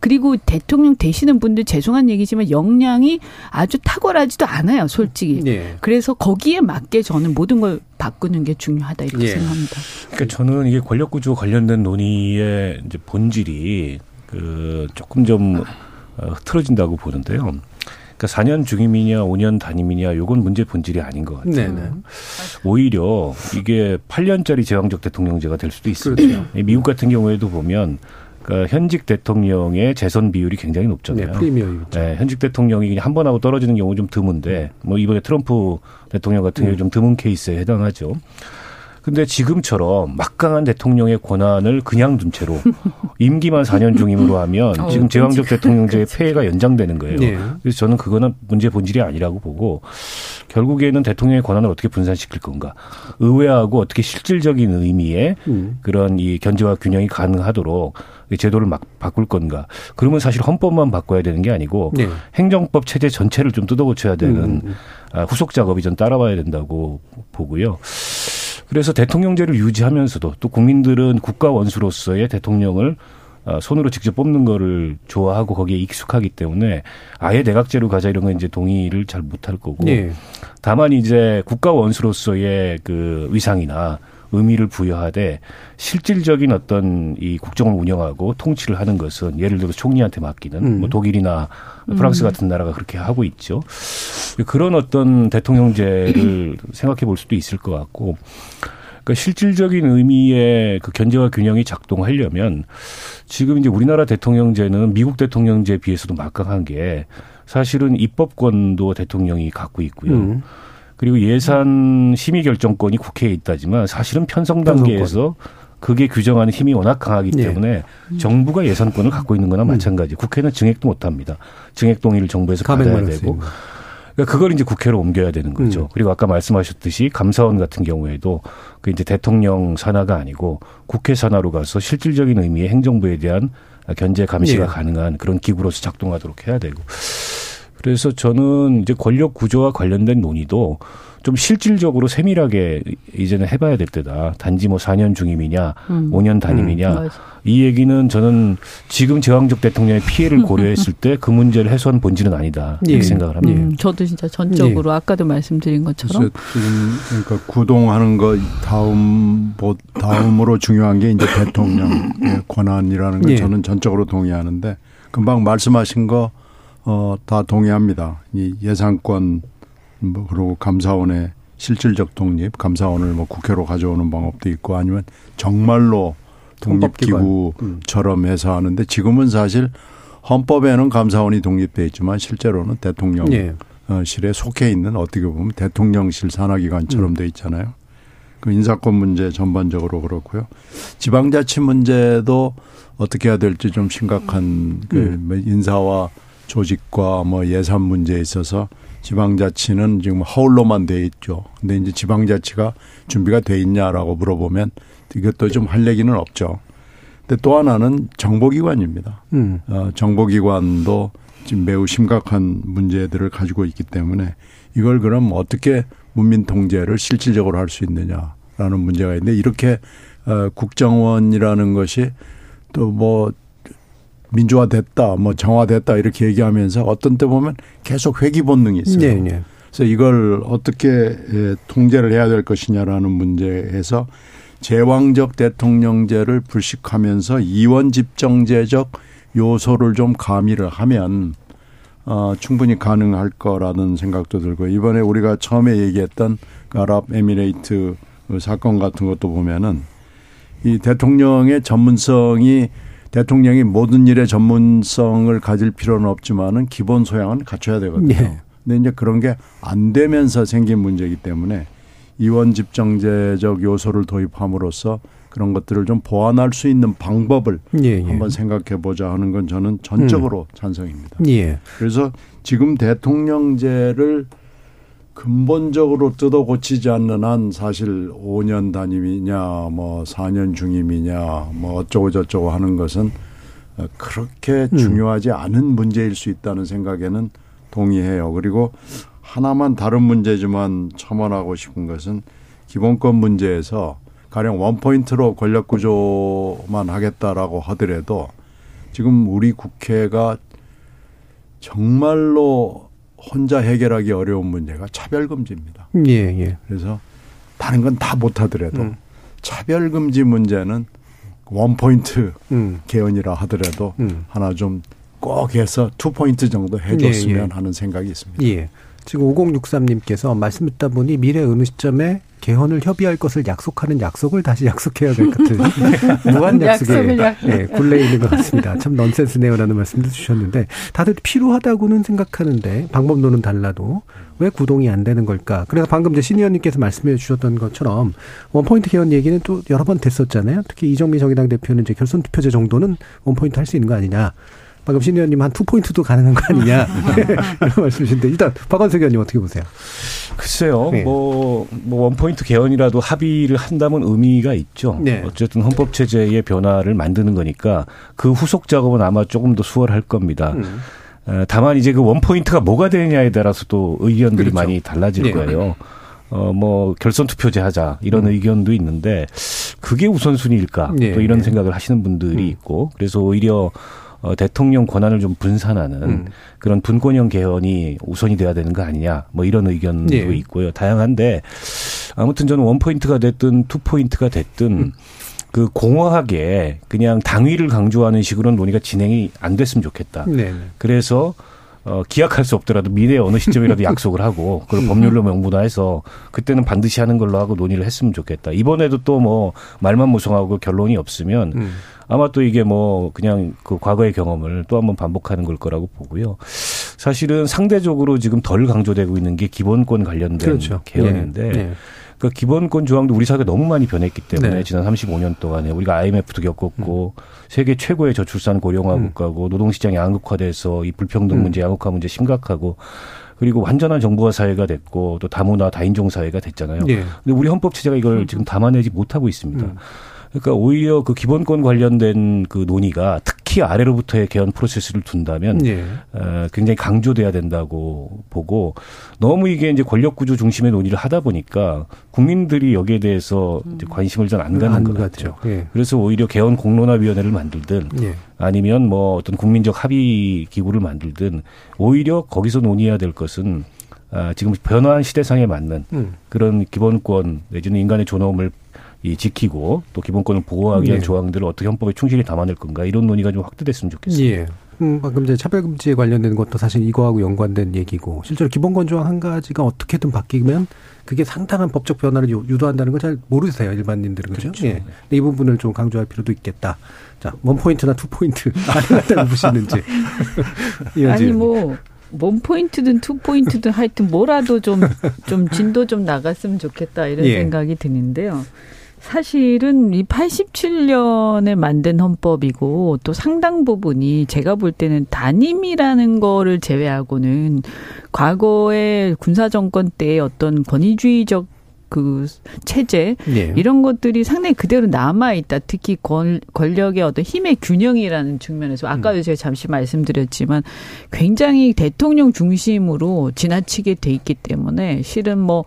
그리고 대통령 되시는 분들 죄송한 얘기지만 역량이 아주 탁월하지도 않아요, 솔직히. 네. 그래서 거기에 맞게 저는 모든 걸 바꾸는 게 중요하다 이렇게 네. 생각합니다. 그러니까 저는 이게 권력 구조 관련된 논의의 이제 본질이 그 조금 좀 어, 흐트러진다고 보는데요. 그러니까 4년 중임이냐 5년 단임이냐 요건 문제 본질이 아닌 것 같아요. 네네. 오히려 이게 8년짜리 제왕적 대통령제가 될 수도 있습니다. 그렇죠. 미국 같은 경우에도 보면 그러니까 현직 대통령의 재선 비율이 굉장히 높잖아요. 네, 프리미엄이 네, 현직 대통령이 한 번 하고 떨어지는 경우 좀 드문데 뭐 이번에 트럼프 대통령 같은 경우 음. 좀 드문 케이스에 해당하죠. 근데 지금처럼 막강한 대통령의 권한을 그냥 둔 채로 임기만 4년 중임으로 하면 어, 지금 제왕적 대통령제의 폐해가 연장되는 거예요. 네. 그래서 저는 그거는 문제 본질이 아니라고 보고 결국에는 대통령의 권한을 어떻게 분산시킬 건가. 의회하고 어떻게 실질적인 의미의 음. 그런 이 견제와 균형이 가능하도록 제도를 막 바꿀 건가. 그러면 사실 헌법만 바꿔야 되는 게 아니고 네. 행정법 체제 전체를 좀 뜯어고쳐야 되는 음. 아, 후속 작업이 좀 따라와야 된다고 보고요. 그래서 대통령제를 유지하면서도 또 국민들은 국가 원수로서의 대통령을 어, 손으로 직접 뽑는 거를 좋아하고 거기에 익숙하기 때문에 아예 내각제로 가자 이런 건 이제 동의를 잘 못할 거고 네. 다만 이제 국가 원수로서의 그 위상이나 의미를 부여하되 실질적인 어떤 이 국정을 운영하고 통치를 하는 것은 예를 들어 총리한테 맡기는 음. 뭐 독일이나 프랑스 음. 같은 나라가 그렇게 하고 있죠. 그런 어떤 대통령제를 생각해 볼 수도 있을 것 같고 그러니까 실질적인 의미의 그 견제와 균형이 작동하려면 지금 이제 우리나라 대통령제는 미국 대통령제에 비해서도 막강한 게 사실은 입법권도 대통령이 갖고 있고요. 음. 그리고 예산 심의 결정권이 국회에 있다지만 사실은 편성 단계에서 그게 규정하는 힘이 워낙 강하기 네. 때문에 네. 정부가 예산권을 갖고 있는 거나 음. 마찬가지. 국회는 증액도 못 합니다. 증액 동의를 정부에서 받아야 되고. 그러니까 그걸 이제 국회로 옮겨야 되는 거죠. 음. 그리고 아까 말씀하셨듯이 감사원 같은 경우에도 그 이제 대통령 산하가 아니고 국회 산하로 가서 실질적인 의미의 행정부에 대한 견제 감시가 네. 가능한 그런 기구로서 작동하도록 해야 되고. 그래서 저는 이제 권력 구조와 관련된 논의도 좀 실질적으로 세밀하게 이제는 해봐야 될 때다. 단지 뭐 4년 중임이냐, 음. 5년 단임이냐. 음, 이 얘기는 저는 지금 제왕적 대통령의 피해를 고려했을 때 그 문제를 해소한 본질은 아니다. 이렇게 예. 생각을 합니다. 음, 저도 진짜 전적으로 예. 아까도 말씀드린 것처럼. 지금 그러니까 구동하는 거 다음 뭐 다음으로 중요한 게 이제 대통령의 권한이라는 걸 예. 저는 전적으로 동의하는데 금방 말씀하신 거 어, 다 동의합니다. 이 예산권 뭐 그리고 감사원의 실질적 독립, 감사원을 뭐 국회로 가져오는 방법도 있고 아니면 정말로 독립기구처럼 해서 하는데 지금은 사실 헌법에는 감사원이 독립돼 있지만 실제로는 대통령실에 네. 속해 있는 어떻게 보면 대통령실 산하기관처럼 돼 있잖아요. 그 인사권 문제 전반적으로 그렇고요. 지방자치 문제도 어떻게 해야 될지 좀 심각한 그 음. 뭐 인사와 조직과 뭐 예산 문제에 있어서 지방자치는 지금 허울로만 돼 있죠. 근데 이제 지방자치가 준비가 돼 있냐라고 물어보면 이것도 좀 할 얘기는 없죠. 근데 또 하나는 정보기관입니다. 음. 어, 정보기관도 지금 매우 심각한 문제들을 가지고 있기 때문에 이걸 그럼 어떻게 문민 통제를 실질적으로 할 수 있느냐라는 문제가 있는데 이렇게 어, 국정원이라는 것이 또뭐 민주화됐다, 뭐 정화됐다 이렇게 얘기하면서 어떤 때 보면 계속 회귀 본능이 있어요. 네, 네. 그래서 이걸 어떻게 예, 통제를 해야 될 것이냐라는 문제에서 제왕적 대통령제를 불식하면서 이원 집정제적 요소를 좀 가미를 하면 어, 충분히 가능할 거라는 생각도 들고 이번에 우리가 처음에 얘기했던 그 아랍에미레이트 그 사건 같은 것도 보면은 이 대통령의 전문성이 대통령이 모든 일에 전문성을 가질 필요는 없지만은 기본 소양은 갖춰야 되거든요. 네. 근데 이제 그런 게 안 되면서 생긴 문제이기 때문에 이원 집정제적 요소를 도입함으로써 그런 것들을 좀 보완할 수 있는 방법을 예, 예. 한번 생각해 보자 하는 건 저는 전적으로 음. 찬성입니다. 예. 그래서 지금 대통령제를 근본적으로 뜯어 고치지 않는 한 사실 5년 단임이냐 뭐 4년 중임이냐 뭐 어쩌고 저쩌고 하는 것은 그렇게 음. 중요하지 않은 문제일 수 있다는 생각에는 동의해요. 그리고 하나만 다른 문제지만 첨언하고 싶은 것은 기본권 문제에서 가령 one point로 권력 구조만 하겠다라고 하더라도 지금 우리 국회가 정말로 혼자 해결하기 어려운 문제가 차별 금지입니다. 예, 예. 그래서 다른 건 다 못하더라도 음. 차별 금지 문제는 one point 음. 개헌이라 하더라도 음. 하나 좀 꼭 해서 two point 정도 해줬으면 예, 예. 하는 생각이 있습니다. 예. 지금 5063님께서 말씀 듣다 보니 미래 어느 시점에 개헌을 협의할 것을 약속하는 약속을 다시 약속해야 될 것 같은 무한 약속에 네, 굴레 있는 것 같습니다. 참 넌센스네요라는 말씀도 주셨는데 다들 필요하다고는 생각하는데 방법론은 달라도 왜 구동이 안 되는 걸까? 그래서 방금 이제 신 의원님께서 말씀해 주셨던 것처럼 원포인트 개헌 얘기는 또 여러 번 됐었잖아요. 특히 이정미 정의당 대표는 이제 결선 투표제 정도는 원포인트 할 수 있는 거 아니냐. 방금 신 의원님 한 two point도 가능한 거 아니냐 이런 말씀이신데 일단 박원석 의원님 어떻게 보세요? 글쎄요, 네. 뭐, 뭐 one point 개헌이라도 합의를 한다면 의미가 있죠. 네. 어쨌든 헌법 체제의 변화를 만드는 거니까 그 후속 작업은 아마 조금 더 수월할 겁니다. 음. 다만 이제 그 one point가 뭐가 되느냐에 따라서 또 의견들이 그렇죠. 많이 달라질 네. 거예요. 어, 뭐, 결선 투표제 하자, 이런 음. 의견도 있는데, 그게 우선순위일까? 네. 또 이런 생각을 하시는 분들이 음. 있고, 그래서 오히려 어, 대통령 권한을 좀 분산하는 음. 그런 분권형 개헌이 우선이 돼야 되는 거 아니냐 뭐 이런 의견도 네. 있고요. 다양한데 아무튼 저는 one point가 됐든 two point가 됐든 음. 그 공허하게 그냥 당위를 강조하는 식으로 논의가 진행이 안 됐으면 좋겠다. 네. 그래서 어, 기약할 수 없더라도 미래 어느 시점이라도 약속을 하고 그걸 음. 법률로 명문화해서 그때는 반드시 하는 걸로 하고 논의를 했으면 좋겠다. 이번에도 또 뭐 말만 무성하고 결론이 없으면 음. 아마 또 이게 뭐 그냥 그 과거의 경험을 또 한번 반복하는 걸 거라고 보고요. 사실은 상대적으로 지금 덜 강조되고 있는 게 기본권 관련된 그렇죠. 개헌인데 네. 네. 그 기본권 조항도 우리 사회가 너무 많이 변했기 때문에 네. 지난 35년 동안에 우리가 IMF도 겪었고 음. 세계 최고의 저출산 고령화 음. 국가고 노동시장이 양극화돼서 이 불평등 음. 문제, 양극화 문제 심각하고 그리고 완전한 정부화 사회가 됐고 또 다문화 다인종 사회가 됐잖아요. 네. 근데 우리 헌법 체제가 이걸 음. 지금 담아내지 못하고 있습니다. 음. 그러니까 오히려 그 기본권 관련된 그 논의가 특히 아래로부터의 개헌 프로세스를 둔다면 예. 어, 굉장히 강조돼야 된다고 보고 너무 이게 이제 권력 구조 중심의 논의를 하다 보니까 국민들이 여기에 대해서 이제 관심을 잘 안 가는 것 같죠. 예. 그래서 오히려 개헌 공론화위원회를 만들든 예. 아니면 뭐 어떤 국민적 합의 기구를 만들든 오히려 거기서 논의해야 될 것은 아, 지금 변화한 시대상에 맞는 음. 그런 기본권 내지는 인간의 존엄을 이 지키고 또 기본권을 보호하기 위한 네. 조항들을 어떻게 헌법에 충실히 담아낼 건가 이런 논의가 좀 확대됐으면 좋겠습니다. 예. 음, 방금 이제 차별금지에 관련된 것도 사실 이거하고 연관된 얘기고 실제로 기본권 조항 한 가지가 어떻게든 바뀌면 그게 상당한 법적 변화를 유도한다는 걸 잘 모르세요 일반인들은 그죠? 그렇죠. 예. 네. 이 부분을 좀 강조할 필요도 있겠다. 자, one point나 two point 아니다고 보시는지. 아니 뭐 one point든 two point든 하여튼 뭐라도 좀 좀 진도 좀 나갔으면 좋겠다 이런 예. 생각이 드는데요. 사실은 이 87년에 만든 헌법이고 또 상당 부분이 제가 볼 때는 단임이라는 거를 제외하고는 과거의 군사 정권 때의 어떤 권위주의적 그 체제 네. 이런 것들이 상당히 그대로 남아 있다. 특히 권, 권력의 어떤 힘의 균형이라는 측면에서 아까도 음. 제가 잠시 말씀드렸지만 굉장히 대통령 중심으로 지나치게 돼 있기 때문에 실은 뭐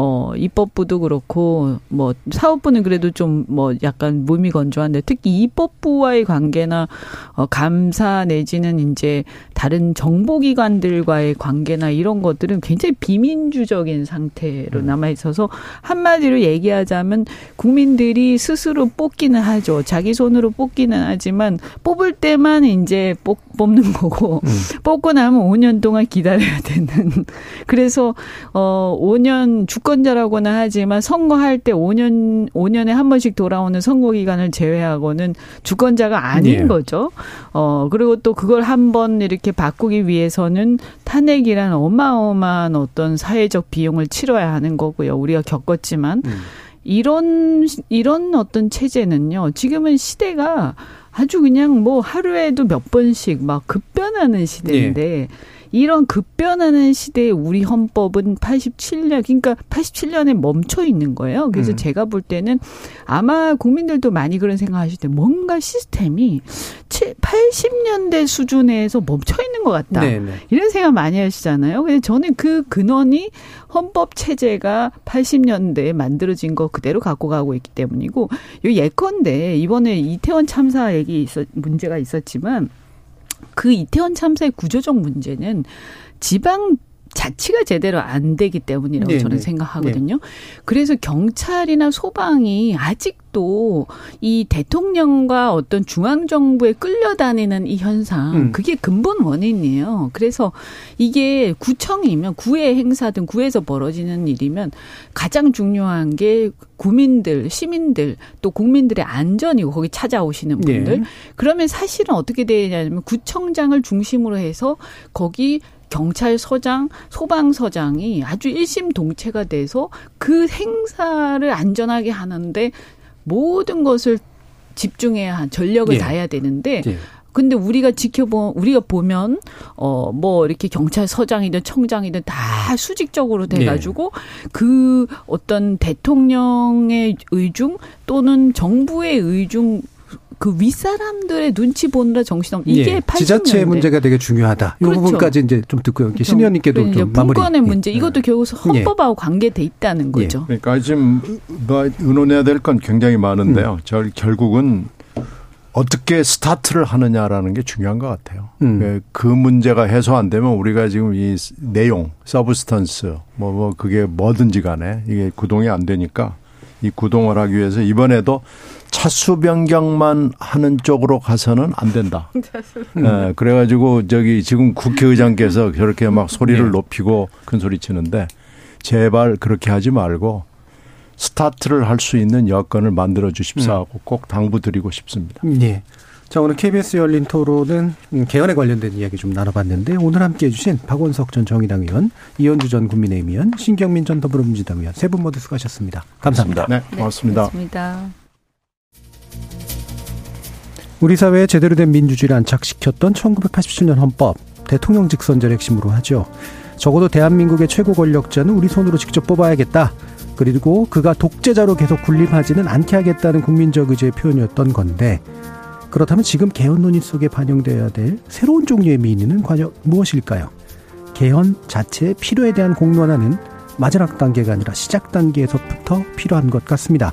어, 입법부도 그렇고, 뭐, 사업부는 그래도 좀 뭐 약간 몸이 건조한데, 특히 입법부와의 관계나, 어, 감사 내지는 이제 다른 정보기관들과의 관계나 이런 것들은 굉장히 비민주적인 상태로 음. 남아 있어서, 한마디로 얘기하자면, 국민들이 스스로 뽑기는 하죠. 자기 손으로 뽑기는 하지만, 뽑을 때만 이제 뽑, 뽑는 거고, 음. 뽑고 나면 5년 동안 기다려야 되는. 그래서, 어, 5년 주권 주권자라고는 하지만 선거할 때 5년 5년에 한 번씩 돌아오는 선거 기간을 제외하고는 주권자가 아닌 네. 거죠. 어 그리고 또 그걸 한 번 이렇게 바꾸기 위해서는 탄핵이란 어마어마한 어떤 사회적 비용을 치러야 하는 거고요. 우리가 겪었지만 음. 이런 이런 어떤 체제는요. 지금은 시대가 아주 그냥 뭐 하루에도 몇 번씩 막 급변하는 시대인데 네. 이런 급변하는 시대에 우리 헌법은 87년 그러니까 87년에 멈춰 있는 거예요. 그래서 음. 제가 볼 때는 아마 국민들도 많이 그런 생각하실 때 뭔가 시스템이 80년대 수준에서 멈춰 있는 것 같다. 네네. 네. 이런 생각 많이 하시잖아요. 근데 저는 그 근원이 헌법 체제가 80년대에 만들어진 거 그대로 갖고 가고 있기 때문이고 요 예컨대 이번에 이태원 참사 얘기 있었 문제가 있었지만 그 이태원 참사의 구조적 문제는 지방 자치가 제대로 안 되기 때문이라고 네 저는 네. 생각하거든요. 네. 그래서 경찰이나 소방이 아직도 이 대통령과 어떤 중앙정부에 끌려다니는 이 현상, 음. 그게 근본 원인이에요. 그래서 이게 구청이면 구의 행사든 구에서 벌어지는 일이면 가장 중요한 게 구민들, 시민들, 또 국민들의 안전이고 거기 찾아오시는 분들. 네. 그러면 사실은 어떻게 되냐면 구청장을 중심으로 해서 거기 경찰서장, 소방서장이 아주 일심동체가 돼서 그 행사를 안전하게 하는데 모든 것을 집중해야 한 전력을 예. 다해야 되는데 예. 근데 우리가 지켜보 우리가 보면 어 뭐 이렇게 경찰서장이든 청장이든 다 수직적으로 돼 가지고 네. 그 어떤 대통령의 의중 또는 정부의 의중 그 윗사람들의 눈치 보느라 정신없 이게 예, 80년대. 지자체 문제가 되게 중요하다. 이 그렇죠. 부분까지 이제 좀 듣고요. 그렇죠. 신 의원님께도 좀 마무리. 분권의 문제 이것도 결국 헌법하고 예. 관계돼 있다는 거죠. 예. 그러니까 지금 뭐 의논해야 될 건 굉장히 많은데요. 음. 저 결국은 어떻게 스타트를 하느냐라는 게 중요한 것 같아요. 음. 그, 그 문제가 해소 안 되면 우리가 지금 이 내용, substance, 뭐, 뭐, 그게 뭐든지 간에 이게 구동이 안 되니까 이 구동을 하기 위해서 이번에도 차수 변경만 하는 쪽으로 가서는 안 된다. 네, 그래가지고 저기 지금 국회의장께서 저렇게 막 소리를 네. 높이고 큰 소리 치는데 제발 그렇게 하지 말고 스타트를 할 수 있는 여건을 만들어 주십사 하고 음. 꼭 당부드리고 싶습니다. 네. 자, 오늘 KBS 열린 토론은 개헌에 관련된 이야기 좀 나눠봤는데 오늘 함께 해주신 박원석 전 정의당 의원, 이현주 전 국민의힘 의원, 신경민 전 더불어민주당 의원 세 분 모두 수고하셨습니다. 감사합니다. 네, 고맙습니다. 네, 고맙습니다. 우리 사회에 제대로 된 민주주의를 안착시켰던 1987년 헌법, 대통령 직선제를 핵심으로 하죠. 적어도 대한민국의 최고 권력자는 우리 손으로 직접 뽑아야겠다. 그리고 그가 독재자로 계속 군림하지는 않게 하겠다는 국민적 의지의 표현이었던 건데 그렇다면 지금 개헌 논의 속에 반영되어야 될 새로운 종류의 민의는 과연 무엇일까요? 개헌 자체의 필요에 대한 공론화는 마지막 단계가 아니라 시작 단계에서부터 필요한 것 같습니다.